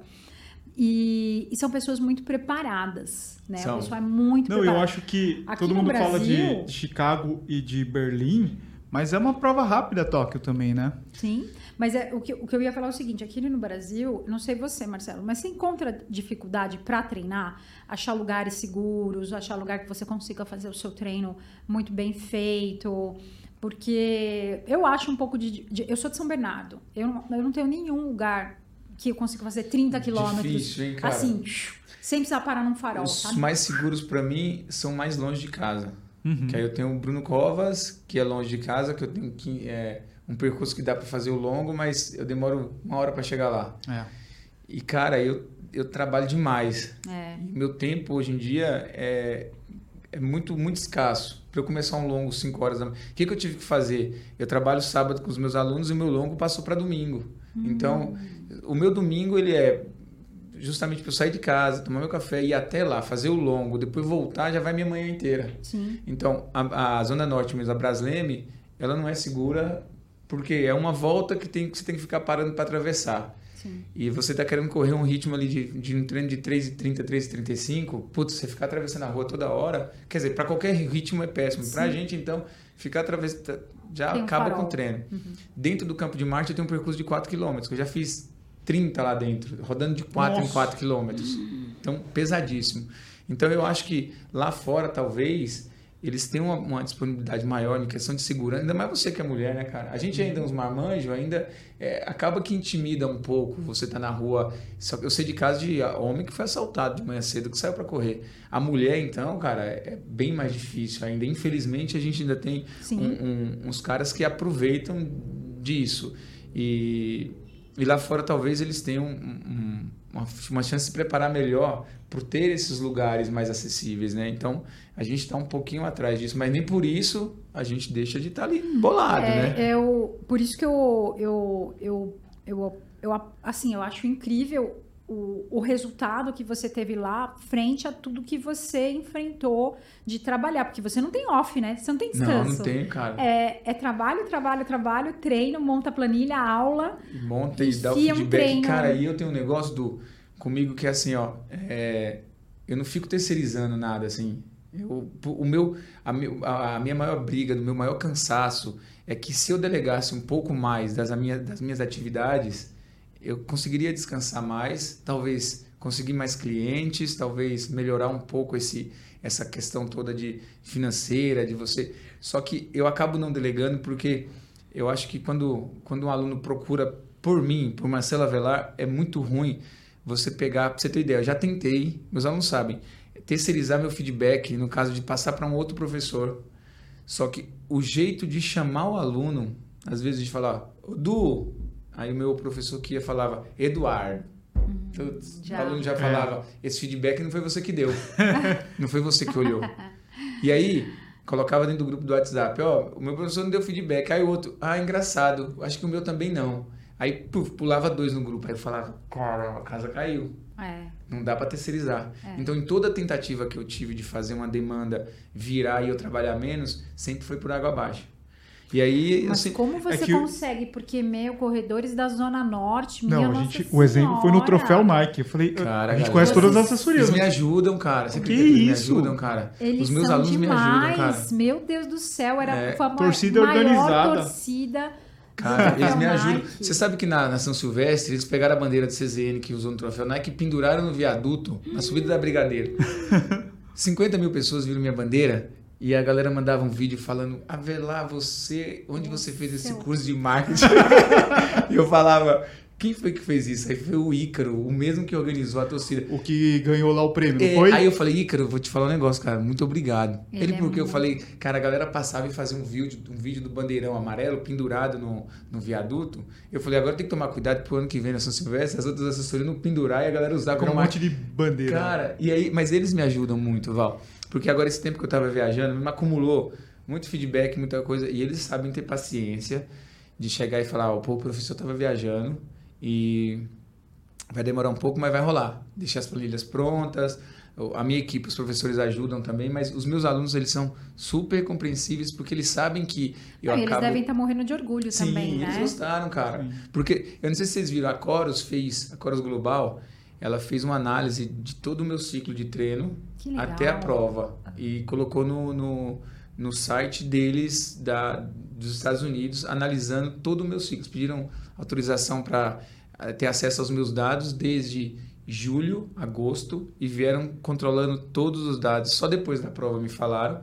E, e, são pessoas muito preparadas, né? São. A pessoa é muito Não, preparada. eu acho que Aqui todo mundo Brasil, fala de Chicago e de Berlim, Mas é uma prova rápida Tóquio também, né? Sim, mas é, o, que, o que eu ia falar é o seguinte: aqui no Brasil, não sei você, Marcelo, mas você encontra dificuldade para treinar, achar lugares seguros, achar lugar que você consiga fazer o seu treino muito bem feito. Porque eu acho um pouco de. de eu sou de São Bernardo. Eu não, eu não tenho nenhum lugar que eu consiga fazer 30 quilômetros. Difícil, hein, cara? Assim, sem precisar parar num farol. Os sabe? mais seguros para mim são mais longe de casa. Uhum. Que aí eu tenho o Bruno Covas, que é longe de casa, que eu tenho que, é, um percurso que dá para fazer o longo, mas eu demoro uma hora para chegar lá. É. E, cara, eu, eu trabalho demais. É. Meu tempo hoje em dia é, é muito, muito escasso. Para eu começar um longo 5 horas da manhã. O que, que eu tive que fazer? Eu trabalho sábado com os meus alunos e o meu longo passou para domingo. Então, o meu domingo ele é justamente para eu sair de casa, tomar meu café, ir até lá, fazer o longo, depois voltar, já vai minha manhã inteira. Sim. Então, a, a Zona Norte mesmo, a Brasleme, ela não é segura porque é uma volta que, tem, que você tem que ficar parando para atravessar. Sim. E você está querendo correr um ritmo ali de, de um treino de 3,30, 3,35, putz, você ficar atravessando a rua toda hora, quer dizer, para qualquer ritmo é péssimo. Para a gente, então, ficar atravessando já Tem um acaba farol. com o treino. Dentro do campo de Marte eu tenho um percurso de 4 km, que eu já fiz 30 lá dentro, rodando de 4 em Nossa. 4 quilômetros. Então, pesadíssimo. Então, eu acho que lá fora, talvez, eles tenham uma, uma disponibilidade maior em questão de segurança. Ainda mais você que é mulher, né, cara? A gente ainda, uns marmanjos, ainda é, acaba que intimida um pouco você tá na rua. Só que eu sei de caso de homem que foi assaltado de manhã cedo, que saiu para correr. A mulher, então, cara, é bem mais difícil ainda. Infelizmente, a gente ainda tem um- um- uns caras que aproveitam disso. E, e lá fora talvez eles tenham um- um- uma, chance de se preparar melhor por ter esses lugares mais acessíveis, né? Então a gente está um pouquinho atrás disso, mas nem por isso a gente deixa de estar ali embolado, né? É, eu, por isso que eu, eu, eu, eu, eu, assim, eu acho incrível o, o resultado que você teve lá frente a tudo que você enfrentou de trabalhar, porque você não tem off, né? Você não tem Não, descanso. não tem, cara. É, é trabalho, trabalho, trabalho, treino, monta planilha, aula. Monta e dá o Enfia um feedback. treino. Cara, e eu tenho um negócio do comigo que é assim, ó, é, eu não fico terceirizando nada assim. Eu, o meu, a, meu- a minha maior briga, do meu maior cansaço é que se eu delegasse um pouco mais das, minha, das minhas atividades, eu conseguiria descansar mais, talvez conseguir mais clientes, talvez melhorar um pouco esse, essa questão toda de financeira, de você. Só que eu acabo não delegando porque eu acho que quando, quando um aluno procura por mim, por Marcelo Avelar, é muito ruim você pegar, pra você ter ideia, eu já tentei, meus alunos sabem, terceirizar meu feedback, no caso de passar para um outro professor. Só que o jeito de chamar o aluno, às vezes de falar, "Ô, Du, aí o meu professor que ia falava, Eduardo. Já. O aluno já falava, esse feedback não foi você que deu. não foi você que olhou. E aí, colocava dentro do grupo do WhatsApp, ó, o meu professor não deu feedback. Aí o outro, ah, engraçado, acho que o meu também não. Aí puf, pulava dois no grupo. Aí eu falava, cara, a casa caiu. É, Não dá para terceirizar. Então, em toda tentativa que eu tive de fazer uma demanda virar e eu trabalhar menos, sempre foi por água abaixo. E aí, mas assim, como você que o- consegue? Porque, meu, corredores da Zona Norte, Não, minha a Nossa gente, o exemplo foi no troféu Nike. Eu falei, Cara, a gente galera, conhece todas as assessorias. eles me né? ajudam, cara. Você Que acredita que eles isso? me ajudam, cara? Eles Os meus são alunos demais. me ajudam, cara. Meu Deus do céu, era É, a torcida maior organizada. torcida. Cara, eles me ajudam. Nike. Você sabe que na, na São Silvestre, eles pegaram a bandeira do CZN que usou no troféu Nike e penduraram no viaduto, na subida da Brigadeiro. 50 mil pessoas viram minha bandeira e a galera mandava um vídeo falando: Avelar, você, onde você fez esse curso de marketing? e eu falava: quem foi que fez isso? Aí foi o Ícaro, o mesmo que organizou a torcida. O que ganhou lá o prêmio, não É, foi? Aí eu falei, Ícaro, vou te falar um negócio, cara. Muito obrigado. Ele Ele, é porque eu falei, cara, a galera passava e fazia um vídeo, um vídeo do bandeirão amarelo pendurado no, no viaduto. Eu falei, agora tem que tomar cuidado pro ano que vem na São Silvestre, as outras assessorias não pendurar e a galera usar como um monte de bandeira. Cara, e aí, mas eles me ajudam muito, Val. Porque agora esse tempo que eu tava viajando, me acumulou muito feedback, muita coisa, e eles sabem ter paciência de chegar e falar, ó, pô, o professor tava viajando e vai demorar um pouco, mas vai rolar. Deixar as planilhas prontas, a minha equipe, os professores ajudam também, mas os meus alunos, eles são super compreensíveis porque eles sabem que eu Não, e eles acabo... devem estar morrendo de orgulho Sim, também, eles né? gostaram, cara. Porque, eu não sei se vocês viram, a Coros fez, a Coros Global, ela fez uma análise de todo o meu ciclo de treino até a prova e colocou no, no, no site deles da, dos Estados Unidos analisando todo o meu ciclo. Pediram autorização para eh, ter acesso aos meus dados desde julho, agosto e vieram controlando todos os dados. Só depois da prova me falaram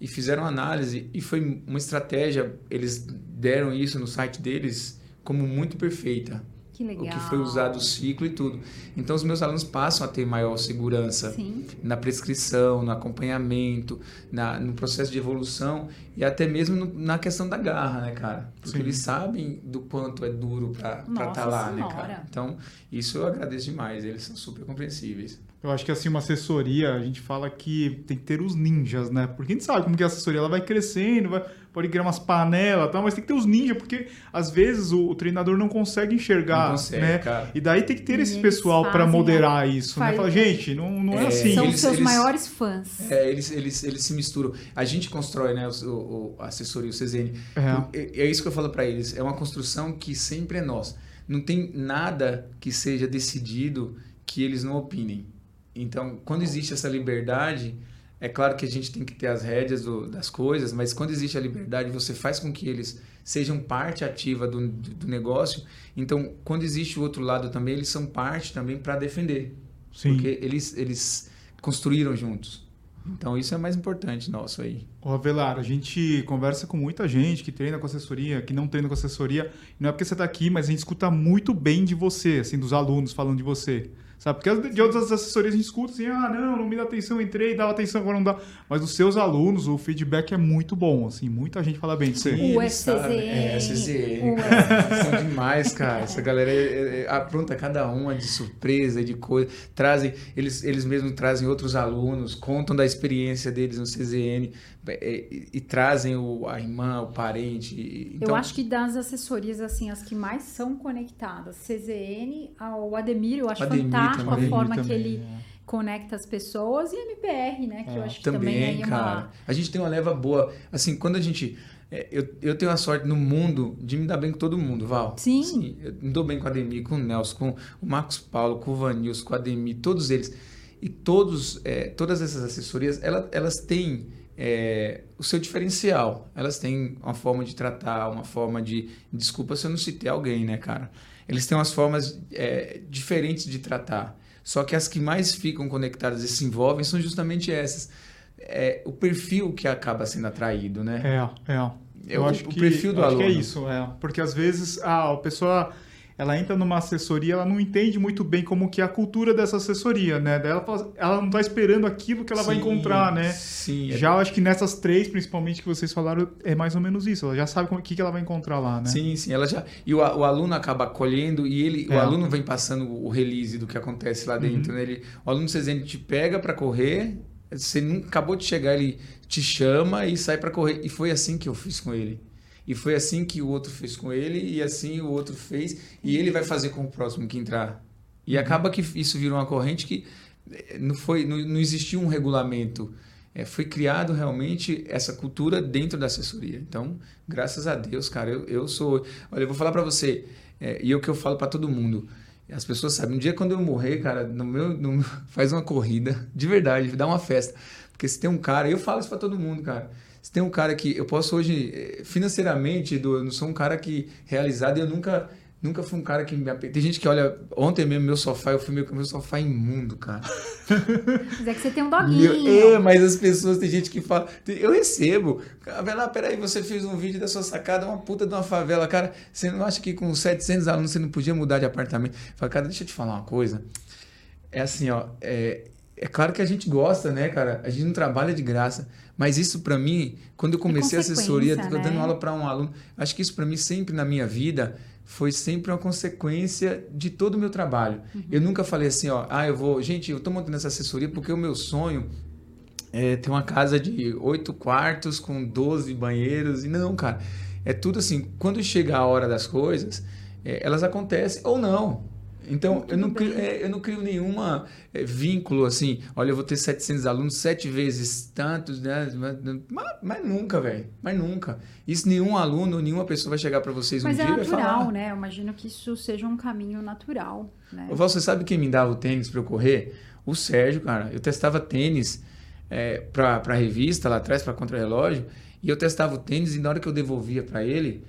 e fizeram análise e foi uma estratégia. Eles deram isso no site deles como muito perfeita. Que legal. O que foi usado o ciclo e tudo. Então, os meus alunos passam a ter maior segurança Sim. na prescrição, no acompanhamento, na, no processo de evolução e até mesmo no- na questão da garra, né, cara? Porque Sim. eles sabem do quanto é duro para estar Nossa lá, né, Senhora. cara? Então, isso eu agradeço demais. Eles são super compreensíveis. Eu acho que assim, uma assessoria, a gente fala que tem que ter os ninjas, né? Porque a gente sabe como que a assessoria ela vai crescendo, vai, pode criar umas panelas tal, mas tem que ter os ninjas, porque às vezes o, o treinador não consegue enxergar, Não consegue, né? cara. E daí tem que ter E esse pessoal para moderar isso, né? Fala, gente, não, não é, É, assim. São eles- os seus eles- maiores fãs. É, eles, eles, eles se misturam. A gente constrói, né, o, o, a assessoria, o CZN. É. É, é isso que eu falo para eles. É uma construção que sempre é nossa. Não tem nada que seja decidido que eles não opinem. Então, quando existe essa liberdade, é claro que a gente tem que ter as rédeas do- das coisas, mas quando existe a liberdade, você faz com que eles sejam parte ativa do, do, do negócio. Então, quando existe o outro lado também, eles são parte também para defender. Sim. Porque eles, eles construíram juntos. Então, isso é mais importante nosso aí. Ô, Avelar, a gente conversa com muita gente que treina com assessoria, que não treina com assessoria. Não é porque você está aqui, mas a gente escuta muito bem de você, assim, dos alunos falando de você. Sabe? Porque de outras assessorias a gente escuta assim, ah, não, não me dá atenção, entrei, dava atenção, agora não dá. Mas dos seus alunos, o feedback é muito bom, assim, muita gente fala bem de você. Sim. O sabem. É, FCZN, FCZN, o. São demais, cara. Essa galera é, é, apronta cada uma de surpresa, de coisa. Trazem, eles, eles mesmos trazem outros alunos, contam da experiência deles no CZN é, e, e trazem o, a irmã, o parente. Então, Eu acho que das assessorias, assim, as que mais são conectadas, CZN, ao Ademir, eu acho Ademir fantástico também. a forma que também, ele é. conecta as pessoas e MPR, né? Que eu É, acho que também, também, é cara. uma. A gente tem uma leva boa. Assim, quando a gente. é, Eu, eu tenho a sorte no mundo de me dar bem com todo mundo, Val. Sim. eu me dou bem com o Ademir, com o Nelson, com o Marcos Paulo, com o Vanilson, com o Ademir, todos eles. E todos, é, todas essas assessorias, ela, elas têm é, o seu diferencial. Elas têm uma forma de tratar, uma forma de. Desculpa se eu não citei alguém, né, cara? Eles têm umas formas é, diferentes de tratar. Só que as que mais ficam conectadas e se envolvem são justamente essas. É, o perfil que acaba sendo atraído, né? É, é. Eu o- acho o que, perfil do eu acho que é isso, é. Porque às vezes ah, a pessoa ela entra numa assessoria, ela não entende muito bem como que é a cultura dessa assessoria, né? Daí ela, fala- ela não está esperando aquilo que ela vai Sim, encontrar, né? Sim, Já eu acho que nessas três, principalmente, que vocês falaram, é mais ou menos isso. Ela já sabe o que, que ela vai encontrar lá, né? Sim, sim, ela já. E o, o aluno acaba acolhendo e ele, É. o aluno vem passando o release do que acontece lá dentro. Uhum. Né? Ele, o aluno CZN te pega para correr, você acabou de chegar, ele te chama e sai para correr. E foi assim que eu fiz com ele. E foi assim que o outro fez com ele, e assim o outro fez, e ele vai fazer com o próximo que entrar. E Uhum. acaba que isso virou uma corrente que eh, não foi, não, não existia um regulamento. É, foi criado realmente essa cultura dentro da assessoria. Então, graças a Deus, cara, eu, eu sou. Olha, eu vou falar para você, é, e é o que eu falo para todo mundo. As pessoas sabem, um dia quando eu morrer, cara, no meu, no faz uma corrida, de verdade, dá uma festa. Porque se tem um cara, eu falo isso para todo mundo, cara. Se tem um cara que eu posso hoje, eh, financeiramente, Edu, eu não sou um cara que realizado, e eu nunca. Nunca fui um cara que me Tem gente que olha. Ontem mesmo, meu sofá, eu fui meu, meu sofá é imundo, cara. Mas é que você tem um Meu- doguinho. é, mas as pessoas, tem gente que fala. Eu recebo. Vela, peraí, você fez um vídeo da sua sacada, uma puta de uma favela. Cara, você não acha que com 700 alunos você não podia mudar de apartamento? Fala, cara, deixa eu te falar uma coisa. É assim, ó. É, é claro que a gente gosta, né, cara? A gente não trabalha de graça. Mas isso pra mim, quando eu comecei a assessoria, tô dando né? aula para um aluno, acho que isso pra mim sempre na minha vida foi sempre uma consequência de todo o meu trabalho. Eu nunca falei assim, ó, ah, eu vou, gente, eu tô montando essa assessoria porque o meu sonho é ter uma casa de oito quartos com 12 banheiros. E não, cara, é tudo assim, quando chega a hora das coisas, é, elas acontecem ou não. Então, eu não, crio, é, eu não crio nenhuma é, vínculo assim, olha, eu vou ter 700 alunos, sete vezes tantos, né? Mas, mas nunca, velho, mas nunca. Isso nenhum aluno, nenhuma pessoa vai chegar para vocês Mas um é dia e vai natural, falar. né? Eu imagino que isso seja um caminho natural, né? Você sabe quem me dava o tênis para eu correr? O Sérgio, cara. Eu testava tênis é, para revista lá atrás, para contra-relógio, e eu testava o tênis, e na hora que eu devolvia para ele,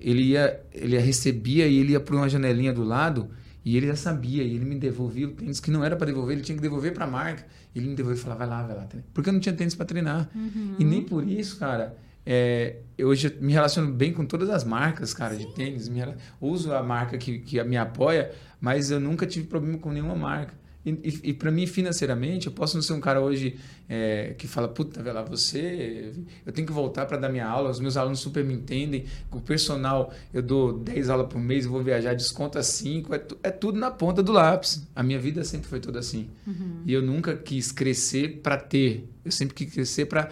ele ia, ele recebia e ele ia para uma janelinha do lado, e ele já sabia, e ele me devolvia o tênis que não era para devolver, ele tinha que devolver para a marca. Ele me devolvia e falava, vai lá, vai lá. Porque eu não tinha tênis para treinar. Uhum. E nem por isso, cara, é, eu hoje me relaciono bem com todas as marcas, cara, de tênis. Me, uso a marca que, que me apoia, mas eu nunca tive problema com nenhuma marca. E, e, e para mim, financeiramente, eu posso não ser um cara hoje é, que fala, puta, lá, você, eu tenho que voltar para dar minha aula, os meus alunos super me entendem, com o personal eu dou 10 aulas por mês, eu vou viajar, desconta 5, é, é, tudo na ponta do lápis. A minha vida sempre foi toda assim. Uhum. E eu nunca quis crescer para ter, eu sempre quis crescer para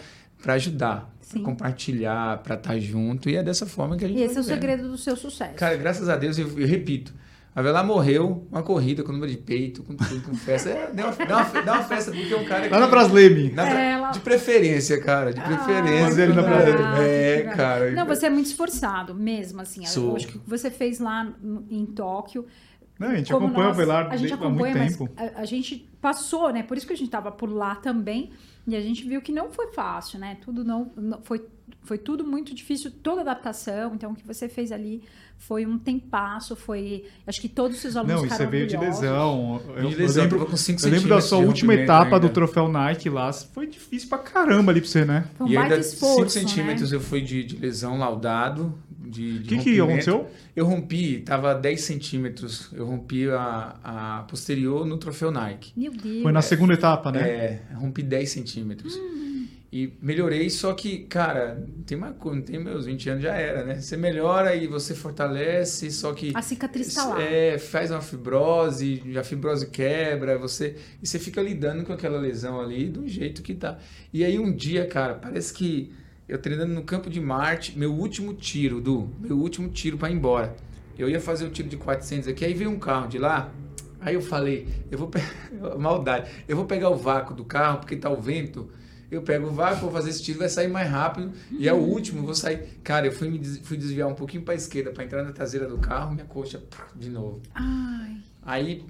ajudar. Pra compartilhar, para estar tá junto, e é dessa forma que a gente. E esse é o segredo do seu sucesso. Cara, graças a Deus, eu, eu repito, a Vela morreu, uma corrida com número de peito, com tudo, com festa. É, dá, uma, dá, uma, dá uma festa, porque é um cara que. Lá na Brasleme. É. De preferência, cara. De Ah, preferência. ele na Brasleme. É, cara. Não, você é muito esforçado, mesmo, assim. Sou. Eu acho que o que você fez lá em Tóquio. Não, a gente acompanha nós- o Velar A gente há muito mas tempo. a, a gente passou, né? Por isso que a gente tava por lá também. E a gente viu que não foi fácil, né? Tudo não, não- foi, foi tudo muito difícil, toda adaptação. Então, o que você fez ali foi um tempasso, foi. Acho que todos os seus alunos Não, e você ficaram veio de lesão. Eu, De eu lesão, lembro, tava com cinco eu lembro da centímetros sua última etapa do ainda. troféu Nike lá. Foi difícil pra caramba ali pra você, né? Foi um e ainda 5 esforço, centímetros né? eu fui de, de lesão laudado. De, O de que, que aconteceu? Eu rompi, tava 10 centímetros. Eu rompi a, a posterior no troféu Nike. Meu Deus. Foi na segunda etapa, né? É, rompi 10 centímetros. E melhorei, só que, cara, tem uma coisa, não tem meus 20 anos já era, né? Você melhora e você fortalece, só que. A cicatriz tá lá. É, faz uma fibrose, a fibrose quebra, você. E você fica lidando com aquela lesão ali do jeito que tá. E aí um dia, cara, parece que eu treinando no campo de Marte, meu último tiro, do meu último tiro para ir embora. Eu ia fazer o tiro de 400 aqui, aí veio um carro de lá. Aí eu falei, eu vou pe- maldade, eu vou pegar o vácuo do carro porque tá o vento. Eu pego o vácuo, vou fazer esse tiro, vai sair mais rápido. E é o último, vou sair. Cara, eu fui, me des- fui desviar um pouquinho para esquerda para entrar na traseira do carro, minha coxa de novo. Ai. Aí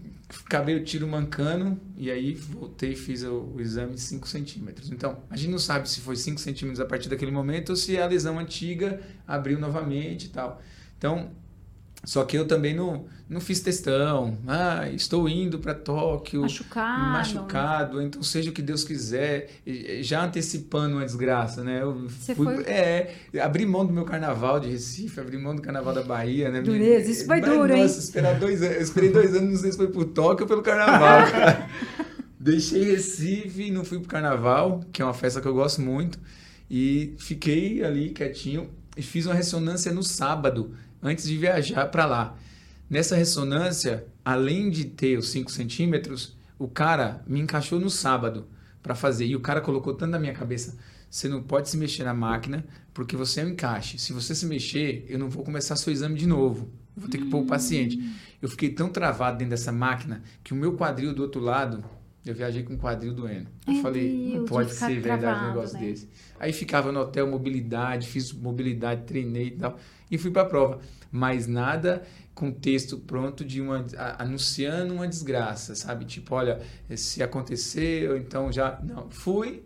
acabei o tiro mancando e aí voltei e fiz o, o exame de 5 centímetros. Então, a gente não sabe se foi 5 centímetros a partir daquele momento ou se a lesão antiga abriu novamente e tal. Então, só que eu também não, não fiz testão. Ah, estou indo para Tóquio. Machucado. Machucado, então seja o que Deus quiser, já antecipando uma desgraça, né? Eu Você fui, foi- é, abri mão do meu carnaval de Recife, abri mão do carnaval da Bahia, né? Dureza, isso foi Mas, duro, hein? Nossa, esperar dois anos, eu esperei dois anos, não sei se foi por Tóquio ou pelo carnaval, cara. Deixei Recife, não fui pro carnaval, que é uma festa que eu gosto muito, e fiquei ali quietinho e fiz uma ressonância no sábado, antes de viajar para lá. Nessa ressonância, além de ter os 5 centímetros, o cara me encaixou no sábado para fazer. E o cara colocou tanto na minha cabeça: você não pode se mexer na máquina porque você é um encaixe. Se você se mexer, eu não vou começar seu exame de novo. Vou ter que pôr o paciente. Eu fiquei tão travado dentro dessa máquina que o meu quadril do outro lado, eu viajei com o quadril doendo. Eu Meu falei, não Deus, pode ser verdade um negócio né? desse. Aí ficava no hotel mobilidade, fiz mobilidade, treinei e tal, e fui para a prova. Mas nada com texto pronto de uma a- anunciando uma desgraça, sabe? Tipo, olha, se acontecer, ou então já não, fui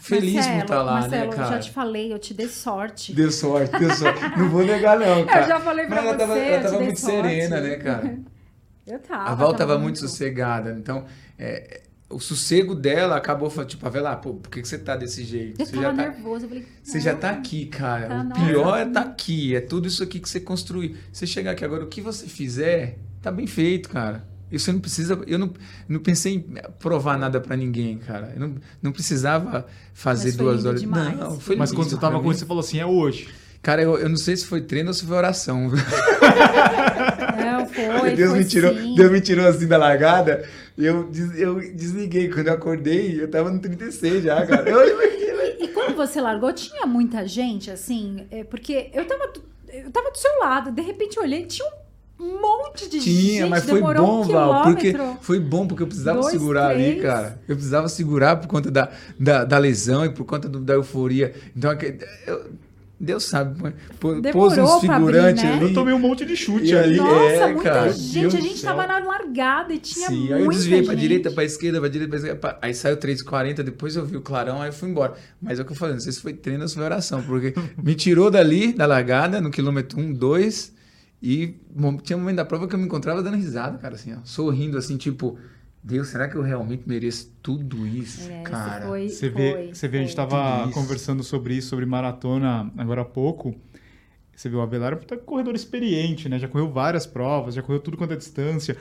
feliz por Marcelo, estar lá, Marcelo, né, eu cara? já te falei, eu te dei sorte. Deu sorte, deu sorte. Não vou negar não, cara. Eu já falei ela você, tava, eu ela tava dei muito sorte. serena, né, cara? Eu tava. A Val tava muito sossegada, então é, o sossego dela acabou falando, tipo, a Vela, pô, por que, que você tá desse jeito? Eu Você tava já tá, nervosa, eu falei... você já tá aqui, cara. Tá, o nossa. pior é tá aqui, é tudo isso aqui que você construiu. Você chegar aqui agora, o que você fizer, tá bem feito, cara. E você não precisa, eu não, não pensei em provar nada pra ninguém, cara. Eu não, não precisava fazer Mas foi duas lindo horas. demais. Não, foi Mas lindo quando você tava com você falou assim, é hoje. Cara, eu, eu não sei se foi treino ou se foi oração. foi, Deus, foi me tirou, sim. Deus me tirou assim da largada. e Eu, des- eu desliguei. Quando eu acordei, eu tava no 36 já, cara. Eu, E quando você largou, tinha muita gente, assim, é, porque eu tava, do- eu tava do seu lado, de repente eu olhei, tinha um monte de gente. tinha, mas foi bom, um Val. Porque foi bom, porque eu precisava Dois, segurar ali, três. cara. Eu precisava segurar por conta da, da, da lesão e por conta do- da euforia. Então, aque- eu- Deus sabe, pô- pôs uns pra abrir, figurantes né? Eu ali. tomei um monte de chute E ali. Nossa, É, muita cara, gente. Deus a gente céu. tava na largada e tinha Sim, muita aí eu desviei gente. pra direita, pra esquerda, pra direita, pra esquerda. pá. Aí saiu 3h40, depois eu vi o clarão, aí eu fui embora. Mas é o que eu falei, não sei se foi treino ou se foi oração, porque me tirou dali, da largada, no quilômetro 1, 2, e tinha um momento da prova que eu me encontrava dando risada, cara, assim, ó, sorrindo, assim, tipo, Deus, será que eu realmente mereço tudo isso, É, cara? foi, Você foi, vê, você vê a gente foi. tava Tudo isso. conversando sobre isso, sobre maratona agora há pouco. Você viu o Avelar é um corredor experiente, né? Já correu várias provas, já correu tudo quanto é distância.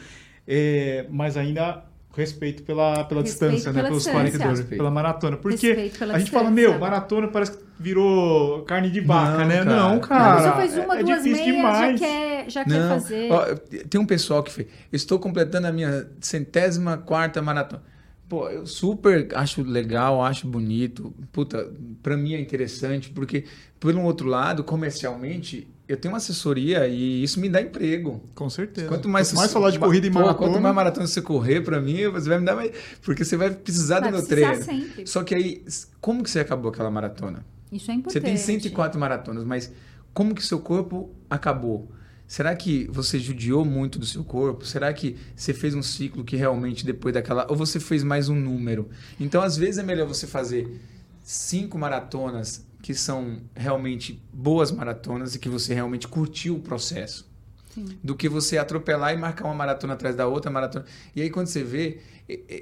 É, mas ainda respeito pela, pela Respeito distância, né? pela Pelos distância. 42, Respeito. pela maratona. Porque pela a gente fala, meu, maratona parece que virou carne de vaca, Não, né? cara. Não, cara. pessoa faz uma, é, é duas difícil meias, demais. já quer, já quer Não, fazer. ó, tem um pessoal que fez. Estou completando a minha centésima quarta maratona. Pô, eu super acho legal, acho bonito. Puta, pra mim é interessante, porque, por um outro lado, comercialmente, eu tenho uma assessoria e isso me dá emprego. Com certeza. Quanto mais, mais falar de corrida e Pô, maratona. Quanto mais maratona você correr, pra mim, você vai me dar mais. Porque você vai precisar Vai do meu precisar treino. sempre. Só que aí, como que você acabou aquela maratona? Isso é importante. Você tem 104 maratonas, mas como que seu corpo acabou? Será que você judiou muito do seu corpo? Será que você fez um ciclo que realmente depois daquela. Ou você fez mais um número? Então, às vezes, é melhor você fazer cinco maratonas que são realmente boas maratonas e que você realmente curtiu o processo. Sim. Do que você atropelar e marcar uma maratona atrás da outra maratona. E aí, quando você vê,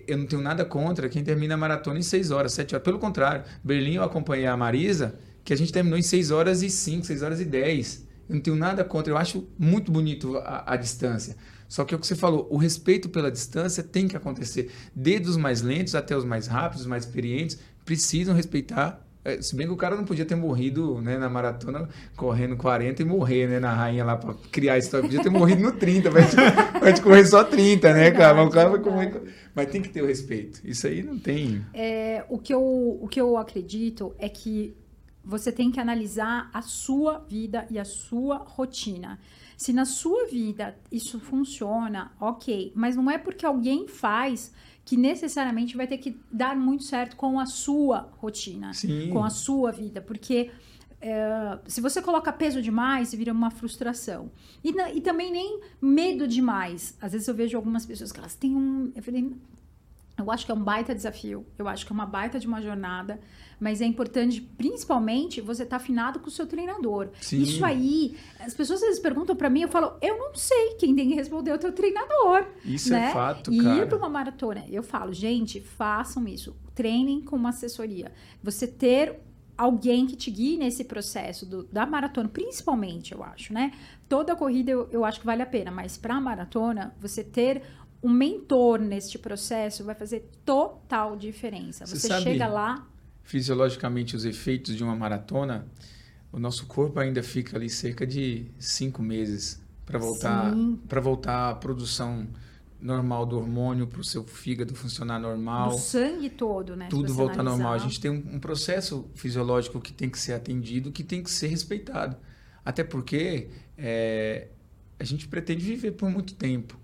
eu não tenho nada contra quem termina a maratona em 6 horas, 7 horas. Pelo contrário, Berlim eu acompanhei a Marisa, que a gente terminou em 6 horas e 5, 6 horas e 10. Eu não tenho nada contra, eu acho muito bonito a, a distância. Só que é o que você falou, o respeito pela distância tem que acontecer. Desde os mais lentos até os mais rápidos, os mais experientes, precisam respeitar. É, Se bem que o cara não podia ter morrido né, na maratona correndo 40 e morrer né, na rainha lá para criar a história. Podia ter morrido no 30, vai te, vai te correr só 30, né, cara? Mas o cara vai correr. Mas tem que ter o respeito. Isso aí não tem. É, o, que eu, o que eu acredito é que você tem que analisar a sua vida e a sua rotina. Se na sua vida isso funciona, ok. Mas não é porque alguém faz que necessariamente vai ter que dar muito certo com a sua rotina, Sim. com a sua vida. Porque é, se você coloca peso demais, vira uma frustração. E, na- e também nem medo demais. Às vezes eu vejo algumas pessoas que elas têm um. Eu falei, eu acho que é um baita desafio, eu acho que é uma baita de uma jornada, mas é importante, principalmente, você estar afinado com o seu treinador. Sim. Isso aí, as pessoas às vezes perguntam pra mim, eu falo, eu não sei, quem tem que responder é o teu treinador. Isso né? é fato, e cara. ir para uma maratona, eu falo, gente, façam isso, treinem com uma assessoria. Você ter alguém que te guie nesse processo do- da maratona, principalmente, eu acho, né? Toda corrida eu, eu acho que vale a pena, mas para a maratona, você ter um mentor neste processo vai fazer total diferença. Você Você, chega lá, Fisiologicamente, os efeitos de uma maratona, o nosso corpo ainda fica ali cerca de cinco meses para voltar, para voltar à produção normal do hormônio, para o seu fígado funcionar normal. do sangue todo, né? tudo você volta ao normal. A gente tem um, um processo fisiológico que tem que ser atendido, que tem que ser respeitado. Até porque é, a gente pretende viver por muito tempo.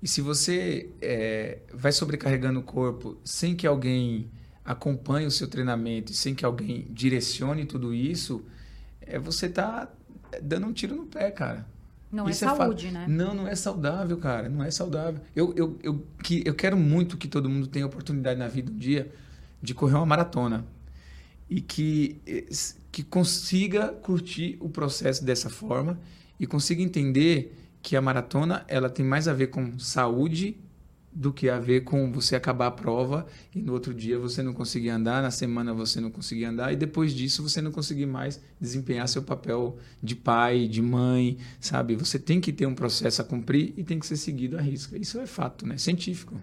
E se você é, vai sobrecarregando o corpo sem que alguém acompanhe o seu treinamento sem que alguém direcione tudo isso, é, você está dando um tiro no pé, cara. Não Isso é fa- saúde, né? Não, não é saudável, cara. Não é saudável. Eu, eu, eu, que, eu quero muito que todo mundo tenha oportunidade na vida um dia de correr uma maratona. E que, eh, que consiga curtir o processo dessa forma e consiga entender que a maratona ela tem mais a ver com saúde do que a ver com você acabar a prova e no outro dia você não conseguir andar, na semana você não conseguir andar e depois disso você não conseguir mais desempenhar seu papel de pai, de mãe, sabe? Você tem que ter um processo a cumprir e tem que ser seguido à risca. Isso é fato, né? Científico.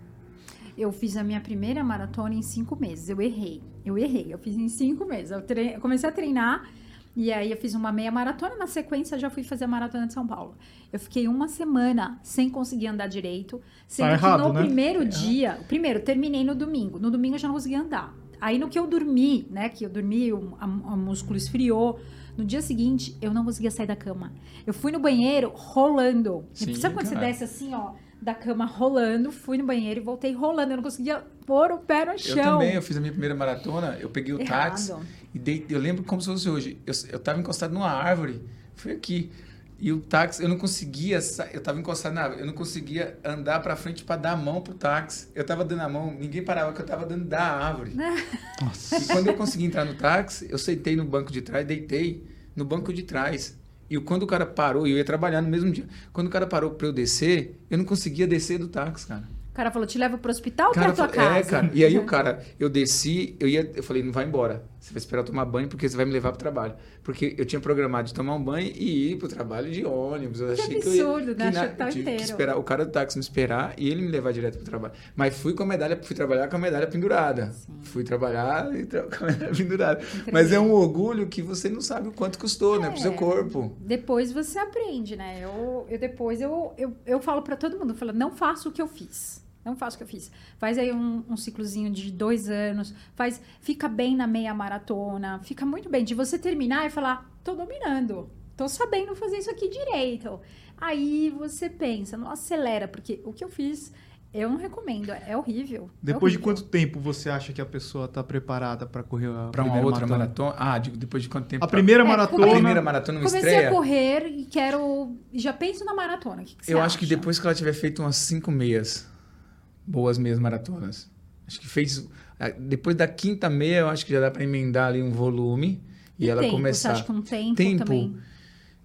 Eu fiz a minha primeira maratona em cinco meses. Eu errei. Eu errei. Eu fiz em cinco meses. Eu, tre- eu comecei a treinar e aí eu fiz uma meia maratona. Na sequência, já fui fazer a maratona de São Paulo. Eu fiquei uma semana sem conseguir andar direito. Sendo Tá errado, que no né? primeiro dia... Primeiro, terminei no domingo. No domingo eu já não conseguia andar. Aí no que eu dormi, né? Que eu dormi, o a, a músculo esfriou. No dia seguinte, eu não conseguia sair da cama. Eu fui no banheiro rolando. Sim, Sabe quando você desce assim, ó, da cama rolando, fui no banheiro e voltei rolando. Eu não conseguia pôr o pé no chão. Eu também, eu fiz a minha primeira maratona, eu peguei o Errado. táxi e dei, eu lembro como se fosse hoje. Eu, eu tava encostado numa árvore, foi aqui. E o táxi, eu não conseguia, eu tava encostado na árvore, eu não conseguia andar pra frente pra dar a mão pro táxi. Eu tava dando a mão, ninguém parava que eu tava dando da árvore. Nossa. E quando eu consegui entrar no táxi, eu sentei no banco de trás, deitei no banco de trás. E quando o cara parou, e eu ia trabalhar no mesmo dia. Quando o cara parou pra eu descer, eu não conseguia descer do táxi, cara. O cara falou: te levo pro hospital ou pra tua falou- casa? É, cara. E aí o cara, eu desci, eu ia, eu falei, não vai embora. Você vai esperar eu tomar banho porque você vai me levar pro trabalho. Porque eu tinha programado de tomar um banho e ir pro trabalho de ônibus. Eu Que achei que eu ia, absurdo, né? que na- eu tive que inteiro. esperar o cara do táxi me esperar e ele me levar direto pro trabalho. Mas fui com a medalha, fui trabalhar com a medalha pendurada. Fui trabalhar e tra com a medalha pendurada. Mas é um orgulho que você não sabe o quanto custou, né, pro seu É. corpo. Depois você aprende, né? Eu, eu depois eu, eu, eu falo pra todo mundo, eu falo, não faça o que eu fiz. Não faça o que eu fiz. Faz aí um, um ciclozinho de dois anos, faz, fica bem na meia maratona, fica muito bem. De você terminar e falar, tô dominando, tô sabendo fazer isso aqui direito. Aí você pensa, não acelera, porque o que eu fiz, eu não recomendo, é horrível. é Depois de horrível. quanto tempo você acha que a pessoa tá preparada pra correr a Pra uma outra maratona. Ah, digo, depois de quanto tempo? A primeira É, maratona. A primeira maratona, Comecei estreia. a correr e quero. Já penso na maratona. O que, que você Eu acho que depois que ela tiver feito umas cinco meias, boas meias maratonas. Acho que fez. Depois da quinta meia, eu acho que já dá para emendar ali um volume e, ela tempo, começar. Você acha que um tempo, Tempo. também?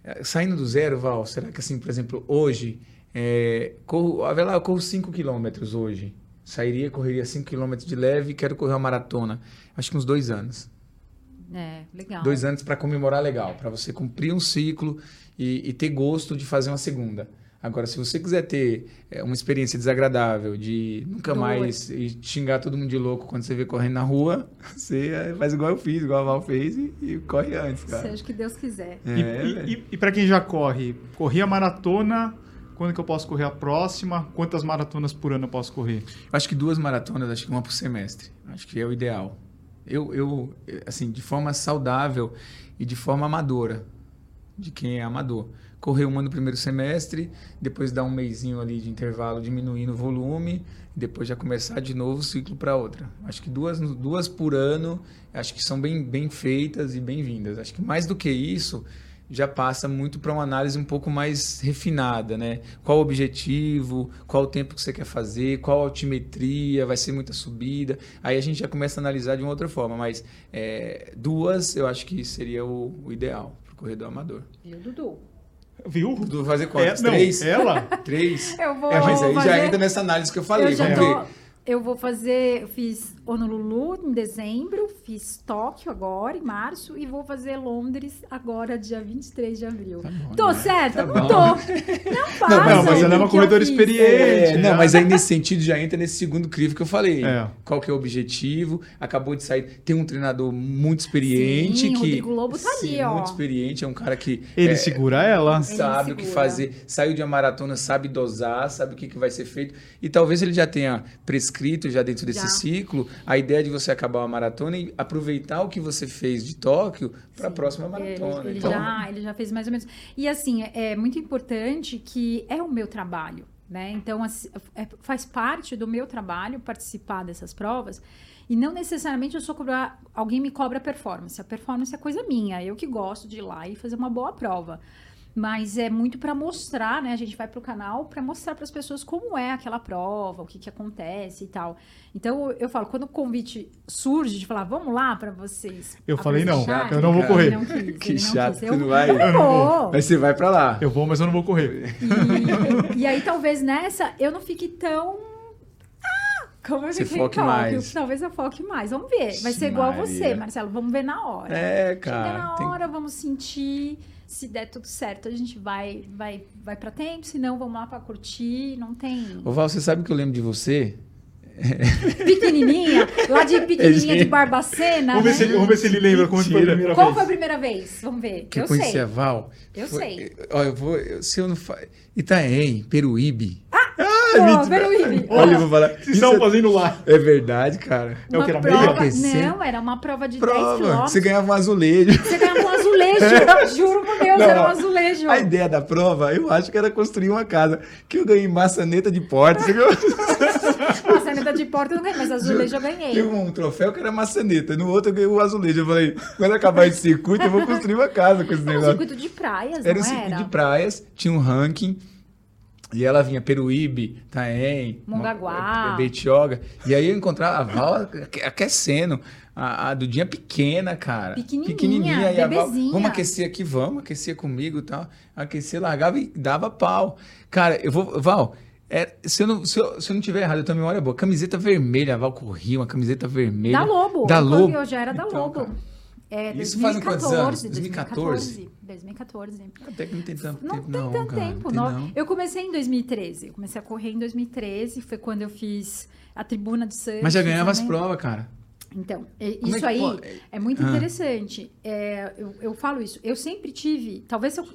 Eh, Saindo do zero, Val, será que assim, por exemplo, hoje, é, corro, lá, eu corro 5 quilômetros hoje. Sairia, correria 5 quilômetros de leve e quero correr uma maratona. Acho que uns dois anos. É, legal. Dois anos para comemorar legal, para você cumprir um ciclo e, e ter gosto de fazer uma segunda. Agora, se você quiser ter é, uma experiência desagradável, de nunca mais e xingar todo mundo de louco quando você vê correndo na rua, você é, faz igual eu fiz, igual a Val fez e, e corre antes, cara. Seja o que Deus quiser. E, É, e, e, e para quem já corre, corri a maratona, quando que eu posso correr a próxima? Quantas maratonas por ano eu posso correr? Eu acho que duas maratonas, acho que uma por semestre. Acho que é o ideal. Eu, eu, assim, de forma saudável e de forma amadora, de quem é amador. Correr uma no primeiro semestre, depois dar um meizinho ali de intervalo diminuindo o volume, e depois já começar de novo o ciclo para outra. Acho que duas, duas por ano, acho que são bem, bem feitas e bem-vindas. Acho que mais do que isso, já passa muito para uma análise um pouco mais refinada, né? Qual o objetivo, qual o tempo que você quer fazer, qual a altimetria, vai ser muita subida. Aí a gente já começa a analisar de uma outra forma, mas é, duas eu acho que seria o, o ideal para o corredor amador. Viu, Dudu? Viu? Du fazer É, quantas? não, Três? ela? Três? Eu vou É, mas aí fazer... já entra nessa análise que eu falei. eu já Vamos tô... ver. Eu vou fazer... Eu fiz Honolulu em dezembro, fiz Tóquio agora, em março, e vou fazer Londres agora, dia 23 de abril. Tá bom, tô né? certa? Tá não bom. tô. Não façam Não, mas ela é uma corredora experiente. É, não, né? mas aí nesse sentido já entra nesse segundo crivo que eu falei. É. Qual que é o objetivo? Acabou de sair, tem um treinador muito experiente Sim, que Rodrigo Lobo tá Sim, ali, ó. muito experiente, é um cara que Ele é, segura ela. sabe o que segura. fazer, saiu de uma maratona, sabe dosar, sabe o que, que vai ser feito e talvez ele já tenha prescrito já dentro desse Já. ciclo a ideia de você acabar uma maratona e aproveitar o que você fez de Tóquio para a próxima maratona. Ele, ele Então, já, ele já fez mais ou menos. E assim, é, é muito importante que é o meu trabalho, né? Então, é- faz parte do meu trabalho participar dessas provas. E não necessariamente eu sou cobrar, alguém me cobra performance. A performance é coisa minha, eu que gosto de ir lá e fazer uma boa prova. Mas é muito para mostrar, né? A gente vai para o canal para mostrar para as pessoas como é aquela prova, o que, que acontece e tal. Então eu falo, quando o convite surge de falar, vamos lá para vocês. Eu falei, não, apresentarem", eu não vou correr. não quis, Que ele não chato, quis. você não vai? eu Eu não vou. Mas você vai para lá. Eu vou, mas eu não vou correr. E, e aí talvez nessa eu não fique tão. Ah, como eu Você foque mais. Talvez eu foque mais. Vamos ver. Vai ser Ixi, igual Maria. você, Marcelo. Vamos ver na hora. É, Chega cara. na tem- hora, vamos sentir. Se der tudo certo, a gente vai vai vai para tempo. Se não, vamos lá para curtir. Não tem Ô Val, você sabe que eu lembro de você? pequenininha, lá de pequenininha de. Barbacena. Vamos ver, né? se ele, vamos ver se ele lembra como foi a primeira Qual vez. foi a primeira vez? Vamos ver. Que eu, eu conheci sei. a Val. Eu Foi- sei. Ó, eu vou. se eu não fa... Itaém, Peruíbe. Pô, mentira. Peruíbe. Olha, eu vou falar. Vocês estavam é, fazendo lá. é verdade, cara. É o que era prova? Não, era uma prova de 10 Prova. quilômetros. Você ganhava um azulejo. Você ganhava um azulejo azulejo. Juro por Deus, Não, era um azulejo. A ideia da prova, eu acho que era construir uma casa. Que eu ganhei maçaneta de porta. Você viu? Maçaneta de porta eu não ganhei, mas azulejo eu ganhei. Teve um troféu que era maçaneta. No outro eu ganhei o azulejo. Eu falei, quando acabar esse circuito, eu vou construir uma casa com esse Era um negócio. circuito de praias, Era um não circuito era? de praias, tinha um ranking. E ela vinha Peruíbe, Taém, Mongaguá. Mo- Betioga. E aí eu encontrava a Val aque- aquecendo. A, a Dudinha pequena, cara. Pequenininha, E a Val, vamos aquecer aqui, vamos. Aquecia comigo e tal. Aquecer, largava e dava pau. Cara, eu vou... Val, é, se, eu não, se, eu, se eu não tiver errado, eu também olha boa. Camiseta vermelha, a Val corria, uma camiseta vermelha. Da Lobo. Da Lobo. Eu já era da Então, Lobo. cara, É, Isso fazem quantos 2014, anos? 2014? 2014. 2014. Até que não tem tanto Não tempo, tem não, tanto cara. tempo. Tem não. não. Eu comecei em 2013. Eu comecei a correr em 2013. Foi quando eu fiz a tribuna de Santos. Mas já ganhava as também. provas, cara. Então, é- Como é isso que aí é muito Ah. interessante. É, eu, eu falo isso. Eu sempre tive, talvez se eu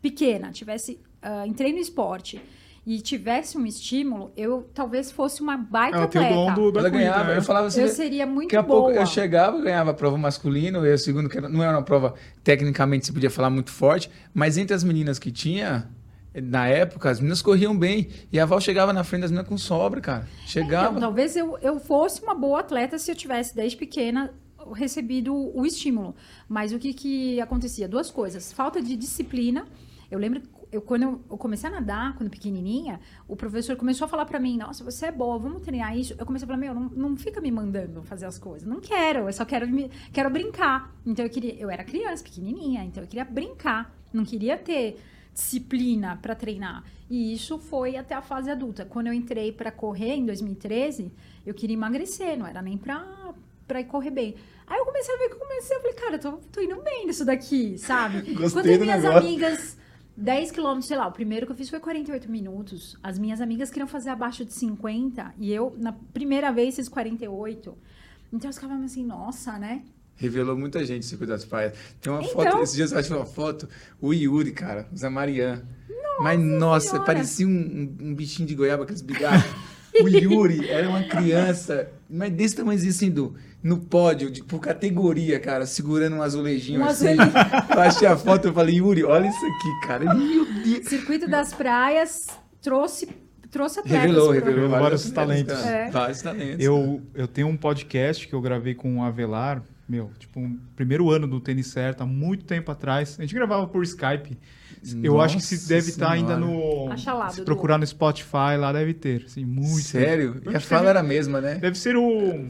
pequena, tivesse, ah, entrei no esporte e tivesse um estímulo, eu talvez fosse uma baita Ela tem o atleta. dom do, Ela corrida, ganhava, né? eu falava assim. eu seria muito Daqui a boa. pouco eu chegava, ganhava a prova masculino, eu segundo, que era- não era uma prova tecnicamente se podia falar muito forte, mas entre as meninas que tinha, na época, as meninas corriam bem. E a Val chegava na frente das meninas com sobra, cara. Chegava. Então, talvez eu, eu fosse uma boa atleta se eu tivesse, desde pequena, recebido o estímulo. Mas o que, que acontecia? Duas coisas. Falta de disciplina. Eu lembro, eu, quando eu, comecei a nadar, quando pequenininha, o professor começou a falar pra mim, nossa, você é boa, vamos treinar isso. Eu comecei a falar, meu, não, não fica me mandando fazer as coisas. Não quero, eu só quero, me, quero brincar. Então, eu queria, eu era criança, pequenininha, então eu queria brincar. Não queria ter disciplina para treinar. E isso foi até a fase adulta. Quando eu entrei para correr em 2013, eu queria emagrecer, não era nem pra, pra ir correr bem. Aí eu comecei a ver que eu comecei, eu falei, cara, eu tô, tô indo bem nisso daqui, sabe? Gostei Quando as do minhas negócio. amigas, 10 quilômetros, sei lá, o primeiro que eu fiz foi 48 minutos. As minhas amigas queriam fazer abaixo de 50 e eu, na primeira vez, fiz 48. Então elas ficavam assim, nossa, né? Revelou muita gente circuito das praias. Tem uma Então- foto, esses dias eu acho uma foto, o Yuri, cara, o Zé Marian. Mas nossa, Senhora. parecia um, um- um bichinho de goiaba, aqueles bigatos. o Yuri era uma criança, mas desse tamanhozinho assim, do, no pódio, de, por categoria, cara, segurando um azulejinho Um assim. Eu achei a foto, eu falei, Yuri, olha isso aqui, cara. Meu Deus. Circuito das praias trouxe, trouxe atletas. Revelou, revelou Vários vários talentos. É. Vários talentos. Eu, eu tenho um podcast que eu gravei com o Avelar, meu, tipo, um primeiro ano do Tênis Certo, há muito tempo atrás. A gente gravava por Skype. Eu acho que se deve estar ainda Senhora. no. Achalado, se do- procurar no Spotify, lá deve ter. Assim, muito. Sério? E a Deve fala ser- era a mesma, né? Deve ser o.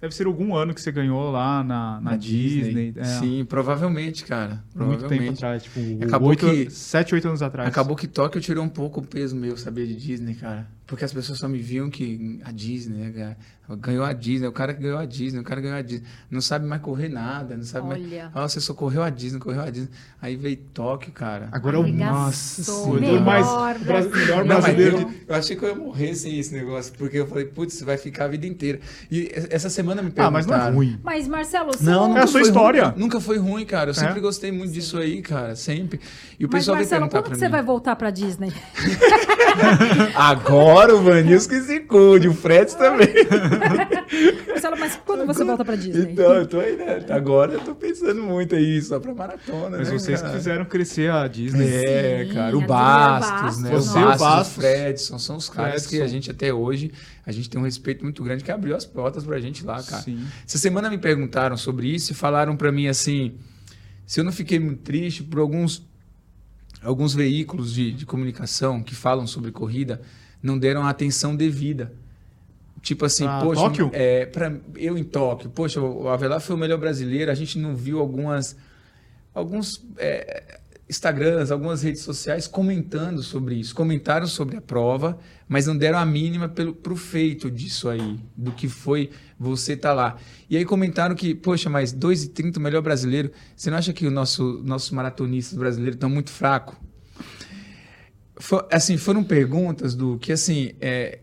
Deve ser algum ano que você ganhou lá na, na, Disney. é. Sim, provavelmente, cara. Muito tempo Provavelmente. atrás, tipo, Acabou oito, que- 7, 8 anos atrás. Acabou que Tóquio tirou um pouco o peso meu, sabia, de Disney, cara. Porque as pessoas só me viam que a Disney, né? Ganhou a Disney, o cara que ganhou a Disney, o cara ganhou a Disney. Não sabe mais correr nada, não sabe mais. Olha. Ah, você só correu a Disney, correu a Disney. Aí veio Tóquio, cara. Agora é o o Melhor mais brasileiro. Não, eu, eu achei que eu ia morrer sem esse negócio, porque eu falei, putz, vai ficar a vida inteira. E essa semana me Ah, mas não é perguntaram. ruim. Mas, Marcelo, você Não, não... nunca É a sua foi história. ruim. Nunca foi ruim, cara. Eu É? sempre gostei muito disso aí, cara. Sempre. E o Mas, pessoal Marcelo, perguntar quando pra você mim. vai voltar pra Disney? Agora o Vanilson que se cuide, o Fred também. Marcelo, mas quando você volta pra Disney? Então, eu tô aí, né? Agora eu tô pensando muito aí, só pra maratona, Mas né, vocês que cara? fizeram crescer a Disney. É, Sim, cara, o Bastos, Bastos. né? Você, o o Bastos, o Bastos. Fredson, são os caras que a gente até hoje, a gente tem um respeito muito grande que abriu as portas pra gente lá, cara. Sim. Essa semana me perguntaram sobre isso e falaram pra mim assim, se eu não fiquei muito triste por alguns alguns veículos de, de comunicação que falam sobre corrida não deram a atenção devida. Tipo assim, Pra poxa, Tóquio? é, pra, eu em Tóquio, poxa, o Avelar foi o melhor brasileiro, a gente não viu algumas alguns é, Instagrams, algumas redes sociais comentando sobre isso, comentaram sobre a prova, mas não deram a mínima pelo pro feito disso aí, do que foi você tá lá. E aí comentaram que, poxa, mas 2,30 o melhor brasileiro, você não acha que o nosso nossos maratonistas brasileiros estão muito fracos? Assim, foram perguntas do que assim, é,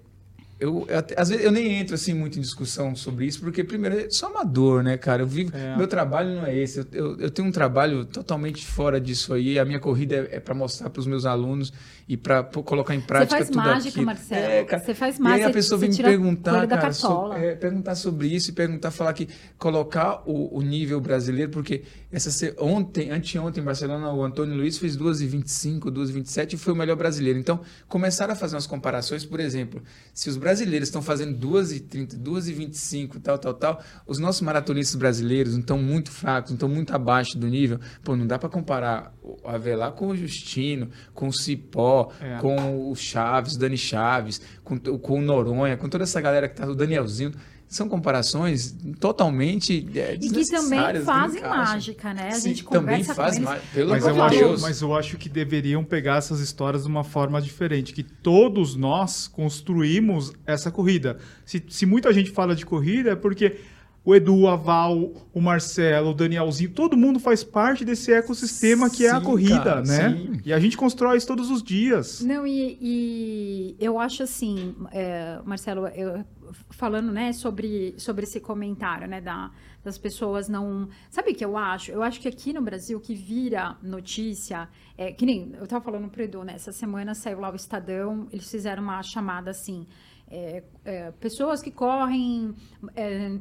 eu, eu às vezes eu nem entro assim muito em discussão sobre isso, porque primeiro eu sou amador, né, cara? Eu vivo, É. meu trabalho não é esse. Eu, eu, eu tenho um trabalho totalmente fora disso aí. A minha corrida é, é para mostrar para os meus alunos e para colocar em Você prática faz tudo mágica, aquilo. Marcelo. É, cara. Você faz E aí mágica. a pessoa você vem me perguntar, cara, so- é, perguntar sobre isso e perguntar, falar que colocar o, o nível brasileiro, porque essa ontem, anteontem em Barcelona, o Antônio Luiz fez 2,25, 2,27 e foi o melhor brasileiro. Então, começaram a fazer umas comparações, por exemplo, se os brasileiros estão fazendo 2,30, 2,25, tal, tal, tal, os nossos maratonistas brasileiros não estão muito fracos, não estão muito abaixo do nível. Pô, não dá para comparar o Avelar com o Justino, com o Cipó, É. com o Chaves, o Dani Chaves, com, com o Noronha, com toda essa galera que tá, o Danielzinho. São comparações totalmente é, E que também não fazem mágica, né? A Sim, gente também conversa faz com eles. mágica. Pelo Mas eu, acho, mas eu acho que deveriam pegar essas histórias de uma forma diferente, que todos nós construímos essa corrida. Se, se muita gente fala de corrida, é porque o Edu, o Aval, o Marcelo, o Danielzinho, todo mundo faz parte desse ecossistema que é a corrida, cara, né? sim. E a gente constrói isso todos os dias. Não, e, e eu acho assim, é, Marcelo, eu- falando né, sobre, sobre esse comentário né, da, das pessoas não. Sabe o que eu acho? Eu acho que aqui no Brasil que vira notícia é que nem eu estava falando pro Edu, né? Essa semana saiu lá o Estadão, eles fizeram uma chamada assim. É, é, pessoas que correm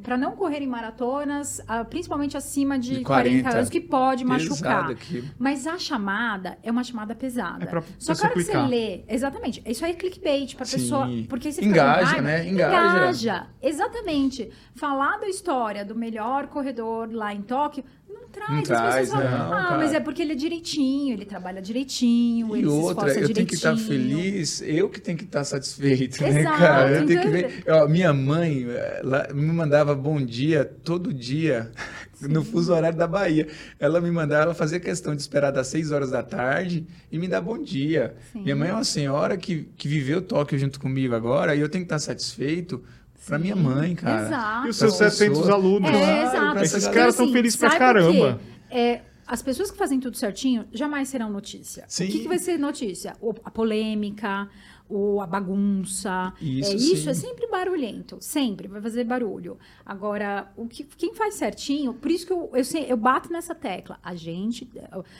para não correrem maratonas, ah, principalmente acima de, De 40, 40. anos, que pode machucar. Aquilo. Mas a chamada é uma chamada pesada. É pra Só que a hora que você lê, exatamente, isso aí é clickbait Sim. pessoa, porque você Engaja, né? Engaja. Engaja, exatamente. Falar da história do melhor corredor lá em Tóquio traz. Não As traz, falam, não, ah, cara. mas é porque ele é direitinho, ele trabalha direitinho, E ele se outra, esforça eu tenho que estar direitinho. feliz, eu que tenho que estar satisfeito, né, Exato, cara? Eu tenho que então- ver. Ó, minha mãe ela me mandava bom dia todo dia no fuso horário da Bahia. Ela me mandava, ela fazia questão de esperar das 6 horas da tarde e me dar bom dia. Sim. Minha mãe é uma senhora que, que viveu Tóquio junto comigo agora e eu tenho que estar satisfeito pra minha mãe, cara. Exato. E os seus Pras 700 pessoas. alunos. É, Claro, exato. Esses caras são felizes pra caramba. É, as pessoas que fazem tudo certinho jamais serão notícia. Sim. O que, que vai ser notícia? O- a polêmica, o, a bagunça. Isso, é, isso sim. é sempre barulhento. Sempre vai fazer barulho. Agora, o que, quem faz certinho, por isso que eu, eu, sei- eu bato nessa tecla. A gente.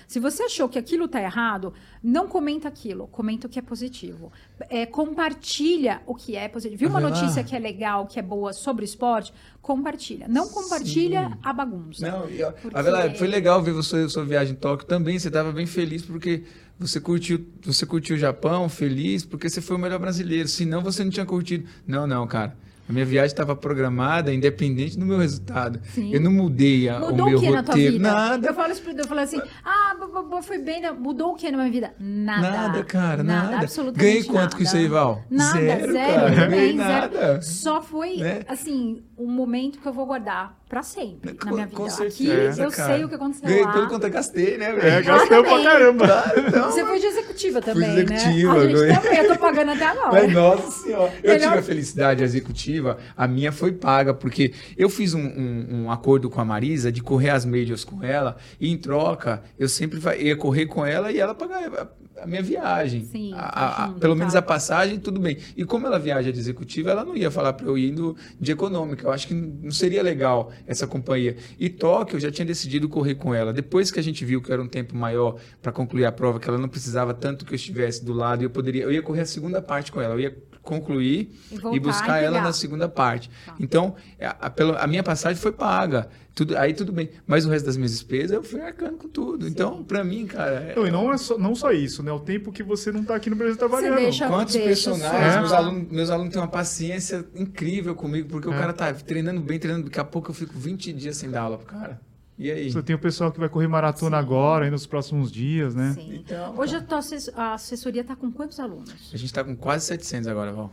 Se você achou que aquilo tá errado, não comenta aquilo. Comenta o que é positivo. É, compartilha o que é positivo. Viu uma notícia que é legal, que é boa sobre esporte? Compartilha. Não compartilha a bagunça. Não, e, ó, Porque- Avelar, foi legal ver você, sua viagem em Tóquio também. Você estava bem feliz porque você curtiu, você curtiu o Japão, feliz porque você foi o melhor brasileiro. Senão você não tinha curtido. Não, não, cara. A minha viagem estava programada, independente do meu resultado. Sim. Eu não mudei a, Mudou o meu o que na tua roteiro. vida? Nada. Eu falo isso pro Edu, eu falo assim, ah, foi bem, mudou o que na minha vida? Nada. Nada, cara, nada. absolutamente Ganhei quanto nada. com isso aí, Val? Nada, Zero, zero, cara. também, Ganhei zero. nada. Só foi, Né? assim, um momento que eu vou guardar pra sempre na minha vida. Com Aqui certeza, eu cara. sei o que aconteceu Ganhei lá. tudo quanto eu gastei, né, velho? É, gastou pra caramba. Claro, então. Você foi de executiva também, executiva, né? A gente ganhei. também, eu tô pagando até agora. Mas, nossa senhora. Eu Melhor- tive a felicidade executiva, a minha foi paga, porque eu fiz um, um- um acordo com a Marisa de correr as majors com ela, e em troca, eu sempre ia correr com ela e ela pagava a, minha viagem. Sim, A- a- a- junto, pelo tá. menos a passagem, tudo bem. E como ela viaja de executiva, ela não ia falar para eu ir indo de econômica. Eu acho que não seria legal essa companhia. E Tóquio, eu já tinha decidido correr com ela. Depois que a gente viu que era um tempo maior para concluir a prova, que ela não precisava tanto que eu estivesse do lado, eu poderia, eu ia correr a segunda parte com ela. Eu ia concluir E e, buscar e ela na segunda parte. Tá. Então, a, a- pelo- a minha passagem foi paga. Tudo, aí tudo bem. Mas o resto das minhas despesas eu fui arcando com tudo. Então, para mim, cara. é- Não, e não, é só, não só isso, né? O tempo que você não tá aqui no Brasil trabalhando. deixa- Quantos deixa personagens, meus alunos, meus alunos têm uma paciência incrível comigo, porque o É. cara tá treinando bem, treinando, daqui a pouco eu fico 20 dias sem dar aula pro cara. E aí? Você tem o pessoal que vai correr maratona Sim. agora, aí nos próximos dias, né? Sim. Então, Hoje a, tua assess- a assessoria tá com quantos alunos? A gente tá com quase 700 agora, Val.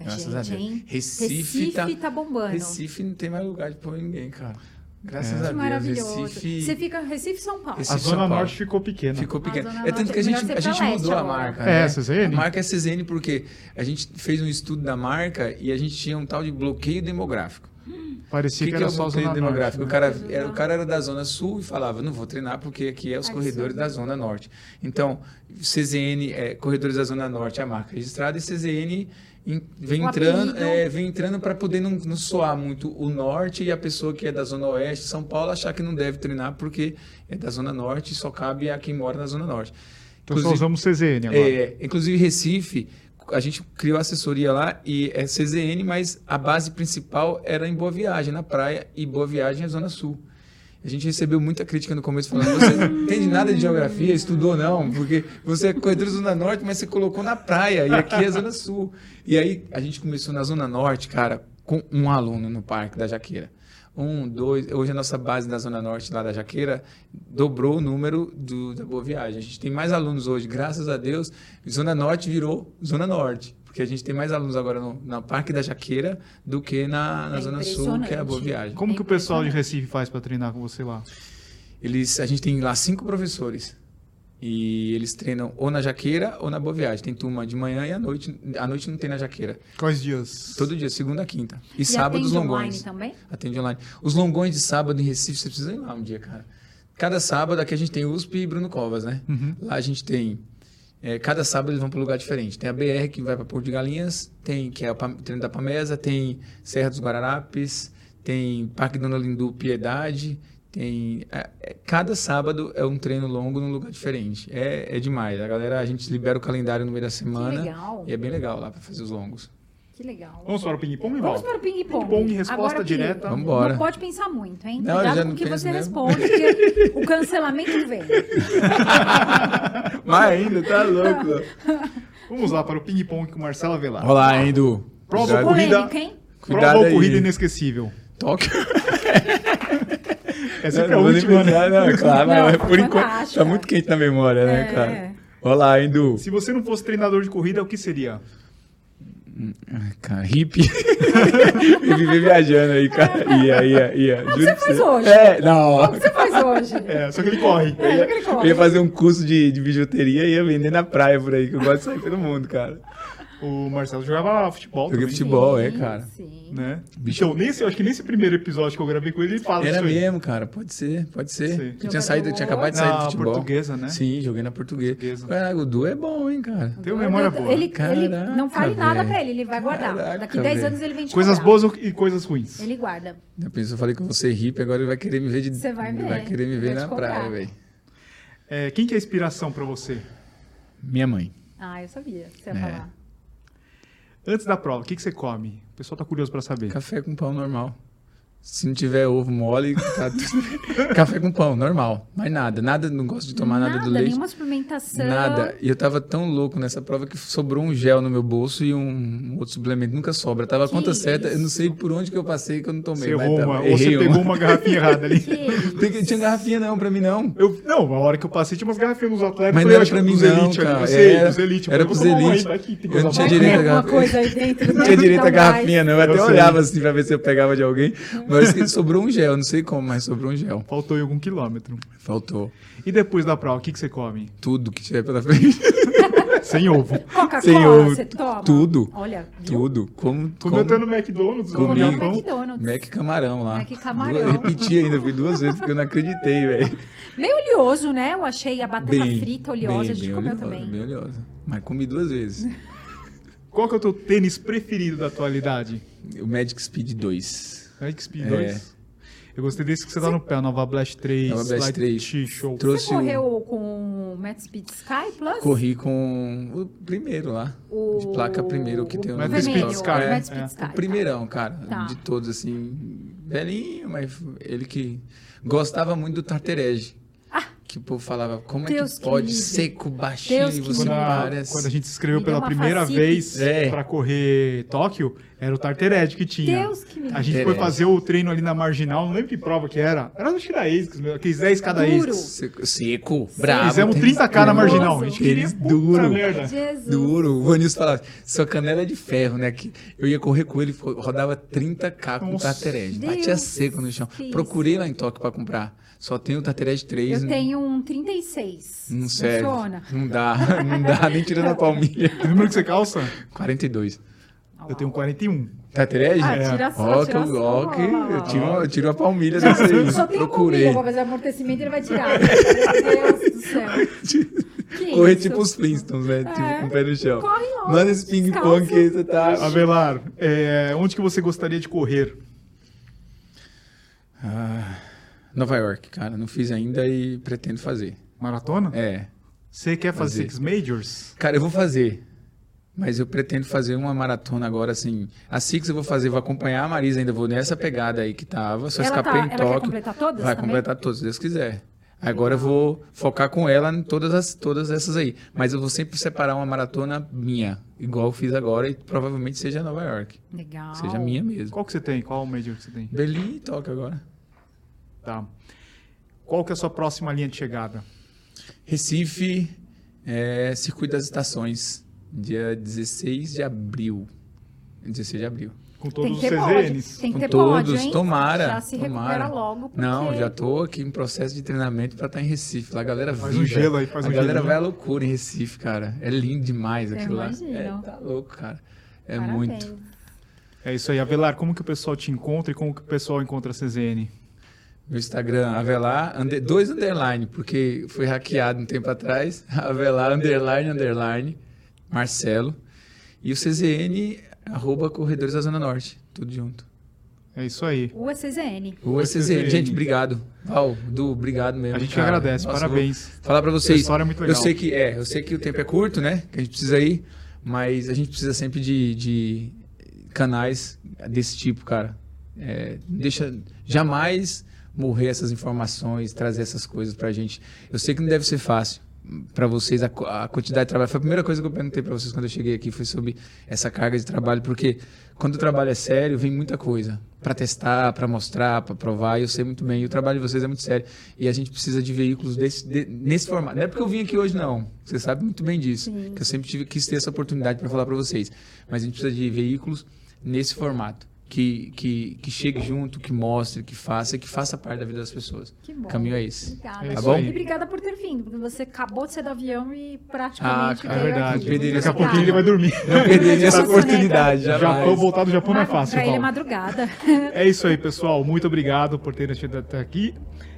Graças a Hum, Gente, Deus. hein? Recife, tá, tá bombando. Recife não tem mais lugar de pôr ninguém, cara. Graças É. a Que Deus. maravilhoso. Recife Você fica Recife e São Paulo. Esse- A Zona Paulo. Norte ficou pequena. ficou pequeno. Zona É tanto que a é gente, ser a gente mudou a agora. marca. É, né? CZN? A marca é CZN porque a gente fez um estudo da marca e a gente tinha um tal de bloqueio demográfico. Parecia O que, que, que era é só o a zona treino norte. demográfico? né? O cara, era, o cara era da Zona Sul e falava, não vou treinar porque aqui é os corredores sim. da Zona Norte. Então, CZN, é, Corredores da Zona Norte é a marca registrada e CZN em- vem entrando, é, vem entrando para poder não, não soar muito o Norte e a pessoa que é da Zona Oeste, São Paulo, achar que não deve treinar porque é da Zona Norte e só cabe a quem mora na Zona Norte. Então só Inclusive- usamos CZN agora. é, inclusive Recife, a gente criou assessoria lá e é CZN, mas a base principal era em Boa Viagem, na praia, e Boa Viagem é Zona Sul. A gente recebeu muita crítica no começo falando, você não entende nada de geografia, estudou não, porque você é corredor da Zona Norte, mas você colocou na praia, e aqui é Zona Sul. E aí a gente começou na Zona Norte, cara, com um aluno no Parque da Jaqueira. Um, dois, hoje a nossa base da Zona Norte lá da Jaqueira dobrou o número do, da Boa Viagem. A gente tem mais alunos hoje, graças a Deus, Zona Norte virou Zona Norte. Porque a gente tem mais alunos agora no, na Parque da Jaqueira do que na, na É Zona Sul, que é a Boa. Viagem. Como É que o pessoal de. Recife faz pra treinar com você lá? Eles, a gente tem lá cinco professores. E eles treinam ou na Jaqueira ou na Boa Viagem. Tem turma de manhã e à noite. À noite não tem na Jaqueira. Quais dias? Todo dia, segunda a quinta. E, E sábado os atende online longões. também? Atende online. Os longões de sábado em Recife, você precisa ir lá um dia, cara. Cada sábado aqui a gente tem USP e Bruno Covas, né? Uhum. Lá a gente tem. é, cada sábado eles vão para um lugar diferente. Tem a BR que vai para Porto de Galinhas, tem que é o treino da Pamesa, tem Serra dos Guararapes, tem Parque Dona Lindu Piedade. Tem. é, é, cada sábado é um treino longo num lugar diferente. É, é demais. A galera, a gente libera o calendário no meio da Que semana. legal. E é bem legal lá para fazer os longos. Que legal. Vamos para o ping-pong, Vamos para o ping-pong. Ping-pong, resposta Agora, direta. Vambora. Não pode pensar muito, hein? Não, Cuidado já com o não que você mesmo. responde, porque o cancelamento vem. Mas ainda, tá louco. Vamos lá para o ping-pong com Marcela Velar. Olá, hein. Prova Cuidado. corrida. Polêmica, hein? Cuidado Prova ou aí. corrida inesquecível? Toque. É sempre a Não nem última, né? Não, é claro, Não, foi por enquanto tá muito quente na memória, né, É. cara? Olá, hein, Edu. Se você não fosse treinador de corrida, o que seria? Ai, Cara, hippie. e viver viajando aí, cara. Ia, ia, ia. O que Juro você faz hoje? É, não. Você faz hoje? É, só que ele corre. É, já que ele Eu corre. ia fazer um curso de, de bijuteria e ia vender na praia por aí, que eu gosto de sair pelo mundo, cara. O Marcelo jogava futebol Joguei também, futebol, é, cara. Sim. né? Bicho. Nesse, eu acho que nesse primeiro episódio que eu gravei com ele, ele fala Era aí. mesmo, cara. Pode ser, pode ser. Sim. Eu tinha saído, tinha acabado de sair do Na futebol. portuguesa, né? Sim, joguei na portuguesa. Portuguesa. Cara, o Du é bom, hein, cara. Tem uma memória boa. Ele, ele Caraca, não fale nada velho. pra ele, ele vai guardar. Caraca, Daqui 10 velho. anos ele vem te Coisas boas e coisas ruins. Ele guarda. Eu penso, eu falei que eu vou ser hippie, agora ele vai querer me ver de. Você vai ver. querer me ver Vai na praia, velho. É, quem que é inspiração pra você? Minha mãe. Ah, eu sabia que você ia É. falar. Antes da prova, o que, que você come? O pessoal tá curioso pra saber. Café com pão normal. Se não tiver ovo mole, tá tudo... Café com pão, normal. Mais nada. Nada, não gosto de tomar nada, do leite. nenhuma suplementação. Nada. E eu tava tão louco nessa prova que sobrou um gel no meu bolso e um outro suplemento. Nunca sobra. Tava a conta certa. Eu não isso? sei por onde que eu passei que eu não tomei. Você mas errou tava- uma, ou você errei pegou uma garrafinha errada ali. Que isso? Peguei- Tinha garrafinha não pra mim, não. Eu, não, a hora que eu passei tinha umas garrafinhas nos atletas. Mas não era pra mim, não, elite ali, cara. eu sei, Era- os elite. era pros vou tomar uma elite. aí, daqui, tem Eu não tinha direito a dentro. Não tinha direito a garrafinha, não. Eu até olhava assim pra ver se eu pegava de alguém. Mas que sobrou um gel, não sei como, mas sobrou um gel. Faltou em algum quilômetro. Faltou. E depois da prova, o que, que você come? Tudo que tiver pela frente. Sem ovo. Sem Coca-Cola, ovo, você toma? tudo. Olha, viu? Tudo. Como, Comeu até como no McDonald's, Comi. no no Japão. McDonald's. Mac camarão lá. Mac camarão. Duas- repeti ainda, fui duas vezes porque eu não acreditei, velho. Meio oleoso, né? Eu achei a batata frita oleosa. bem, a gente bem comeu oleosa, também. Bem oleosa. Mas comi duas vezes. Qual que é o teu tênis preferido da atualidade? O Magic Speed 2. Magic Speed É. 2? Eu gostei desse que você tá no pé, a Nova Blast 3. Nova Blast Light 3. Show. Trouxe Você o- correu com o Matt Speed Sky Plus? Corri com o primeiro lá. O... De placa primeiro que tem o Matt Speed Sky, é, né? Matt Speed É. Sky. O primeirão, cara. Tá. De todos, assim. Velhinho, mas ele que gostava muito do Tarterege. Que o povo falava, como Deus é que que pode livre. seco, baixinho Deus e você Quando a, parece. quando a gente se inscreveu pela primeira vez É. pra correr Tóquio, era o Tartered que tinha. Deus que me A gente foi fazer o treino ali na marginal, não lembro que prova que era. Era acho que da ASICS, meu, aqueles 10 cada Duro. ASICS. Seco, seco bravo. Fizemos tênis 30k na marginal. A gente queria duro. merda. Jesus. Duro. O Vanilson falava, sua canela é de ferro, né? Que eu ia correr com ele, rodava 30k com Nossa. Tarterege. Deus Batia seco no chão. Procurei lá em Tóquio pra comprar. Só tem o Tarterege 3. Eu tenho um 36. Não serve. Funciona. Não dá, não dá, nem tirando a palmilha. O número que você calça? 42. Eu tenho 41. Tá thread? Ah, tira só, Ó, tira que- só. ó, que eu tiro, uma- eu tiro a palmilha dessa aí. Só tem Procurei. uma pra fazer amortecimento ele vai tirar. Meu Deus do céu. Que Correr isso? tipo os Flintstones, né? Tipo, É. com o pé no chão. Corre logo. Manda esse ping-pong que aí você tá. Avelar, é, onde que você gostaria de correr? Ah, Nova York, cara. Não fiz ainda e pretendo fazer. Maratona? É. Você quer fazer Fazer. Six Majors? Cara, eu vou fazer. Mas eu pretendo fazer uma maratona agora, assim. A Six eu vou fazer, vou acompanhar a Marisa ainda, vou nessa pegada aí que tava. Só Ela, escapei tá, em Tóquio. completar todas Vai também? completar todas, se Deus quiser. Agora eu vou focar com ela em todas, as, todas essas aí. Mas eu vou sempre separar uma maratona minha, igual eu fiz agora, e provavelmente seja Nova York. Legal. Seja minha mesmo. Qual que você tem? Qual Major que você tem? Berlim e Tóquio agora. Tá. Qual que é a sua próxima linha de chegada? Recife, é, Circuito das Estações, dia 16 de abril. 16 de abril. Com Tem todos os pódio. CZNs? Tem que Com ter pódio, todos, hein? tomara, Já se tomara. recupera logo. Porque... Não, já tô aqui em processo de treinamento pra estar em Recife. Lá a galera Faz um gelo aí, faz a um galera gelinho. vai à loucura em Recife, cara. É lindo demais aquilo lá. É, tá louco, cara. É Parabéns. muito. É isso aí. Avelar, como que o pessoal te encontra e como que o pessoal encontra a CZN? Meu Instagram, Avelar, under, dois underline, porque foi hackeado um tempo atrás. Avelar, underline, underline, Marcelo. E o CZN, arroba Corredores da Zona Norte. Tudo junto. É isso aí. O CZN. O CZN. Gente, obrigado. Val, Du, obrigado mesmo. A gente cara. agradece. Nossa, Parabéns. Falar pra vocês. Essa história é muito Eu legal. sei que é, eu sei que o tempo é curto, né? Que a gente precisa ir, mas a gente precisa sempre de, de canais desse tipo, cara. É, deixa jamais morrer essas informações, trazer essas coisas pra gente. Eu sei que não deve ser fácil pra vocês a, a quantidade de trabalho. Foi a primeira coisa que eu perguntei pra vocês quando eu cheguei aqui foi sobre essa carga de trabalho, porque quando o trabalho é sério, vem muita coisa pra testar, pra mostrar, pra provar. E eu sei muito bem, e o trabalho de vocês é muito sério. E a gente precisa de veículos desse, de- nesse formato. Não é porque eu vim aqui hoje não. Você sabe muito bem disso. Sim. Que eu sempre tive, quis ter essa oportunidade pra falar pra vocês. Mas a gente precisa de veículos nesse formato. Que, que, que chegue junto, que mostre, que faça, que faça parte da vida das pessoas. Que bom. O caminho é esse. Obrigada. É Tá isso bom? E obrigada por ter vindo, porque você acabou de sair do avião e Ah, praticamente cara, É verdade. aqui. Perderia Daqui a pouquinho ele vai dormir. Não perderia essa oportunidade, jamais. Japão, voltar do Japão não é fácil, Pra ele é madrugada. É isso aí, pessoal. Muito obrigado por terem assistido até aqui.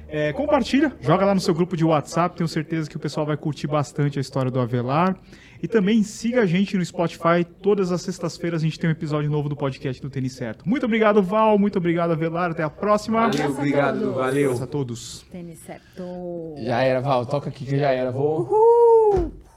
É, compartilha, joga lá no seu grupo de WhatsApp. Tenho certeza que o pessoal vai curtir bastante a história do Avelar. E também siga a gente no Spotify. Todas as sextas-feiras a gente tem um episódio novo do podcast do Tênis Certo. Muito obrigado, Val. Muito obrigado, Avelar. Até a próxima. Valeu, obrigado, valeu. Abraço a todos. Tênis certo. Já era, Val, toca aqui que já era. Vou. Uhul!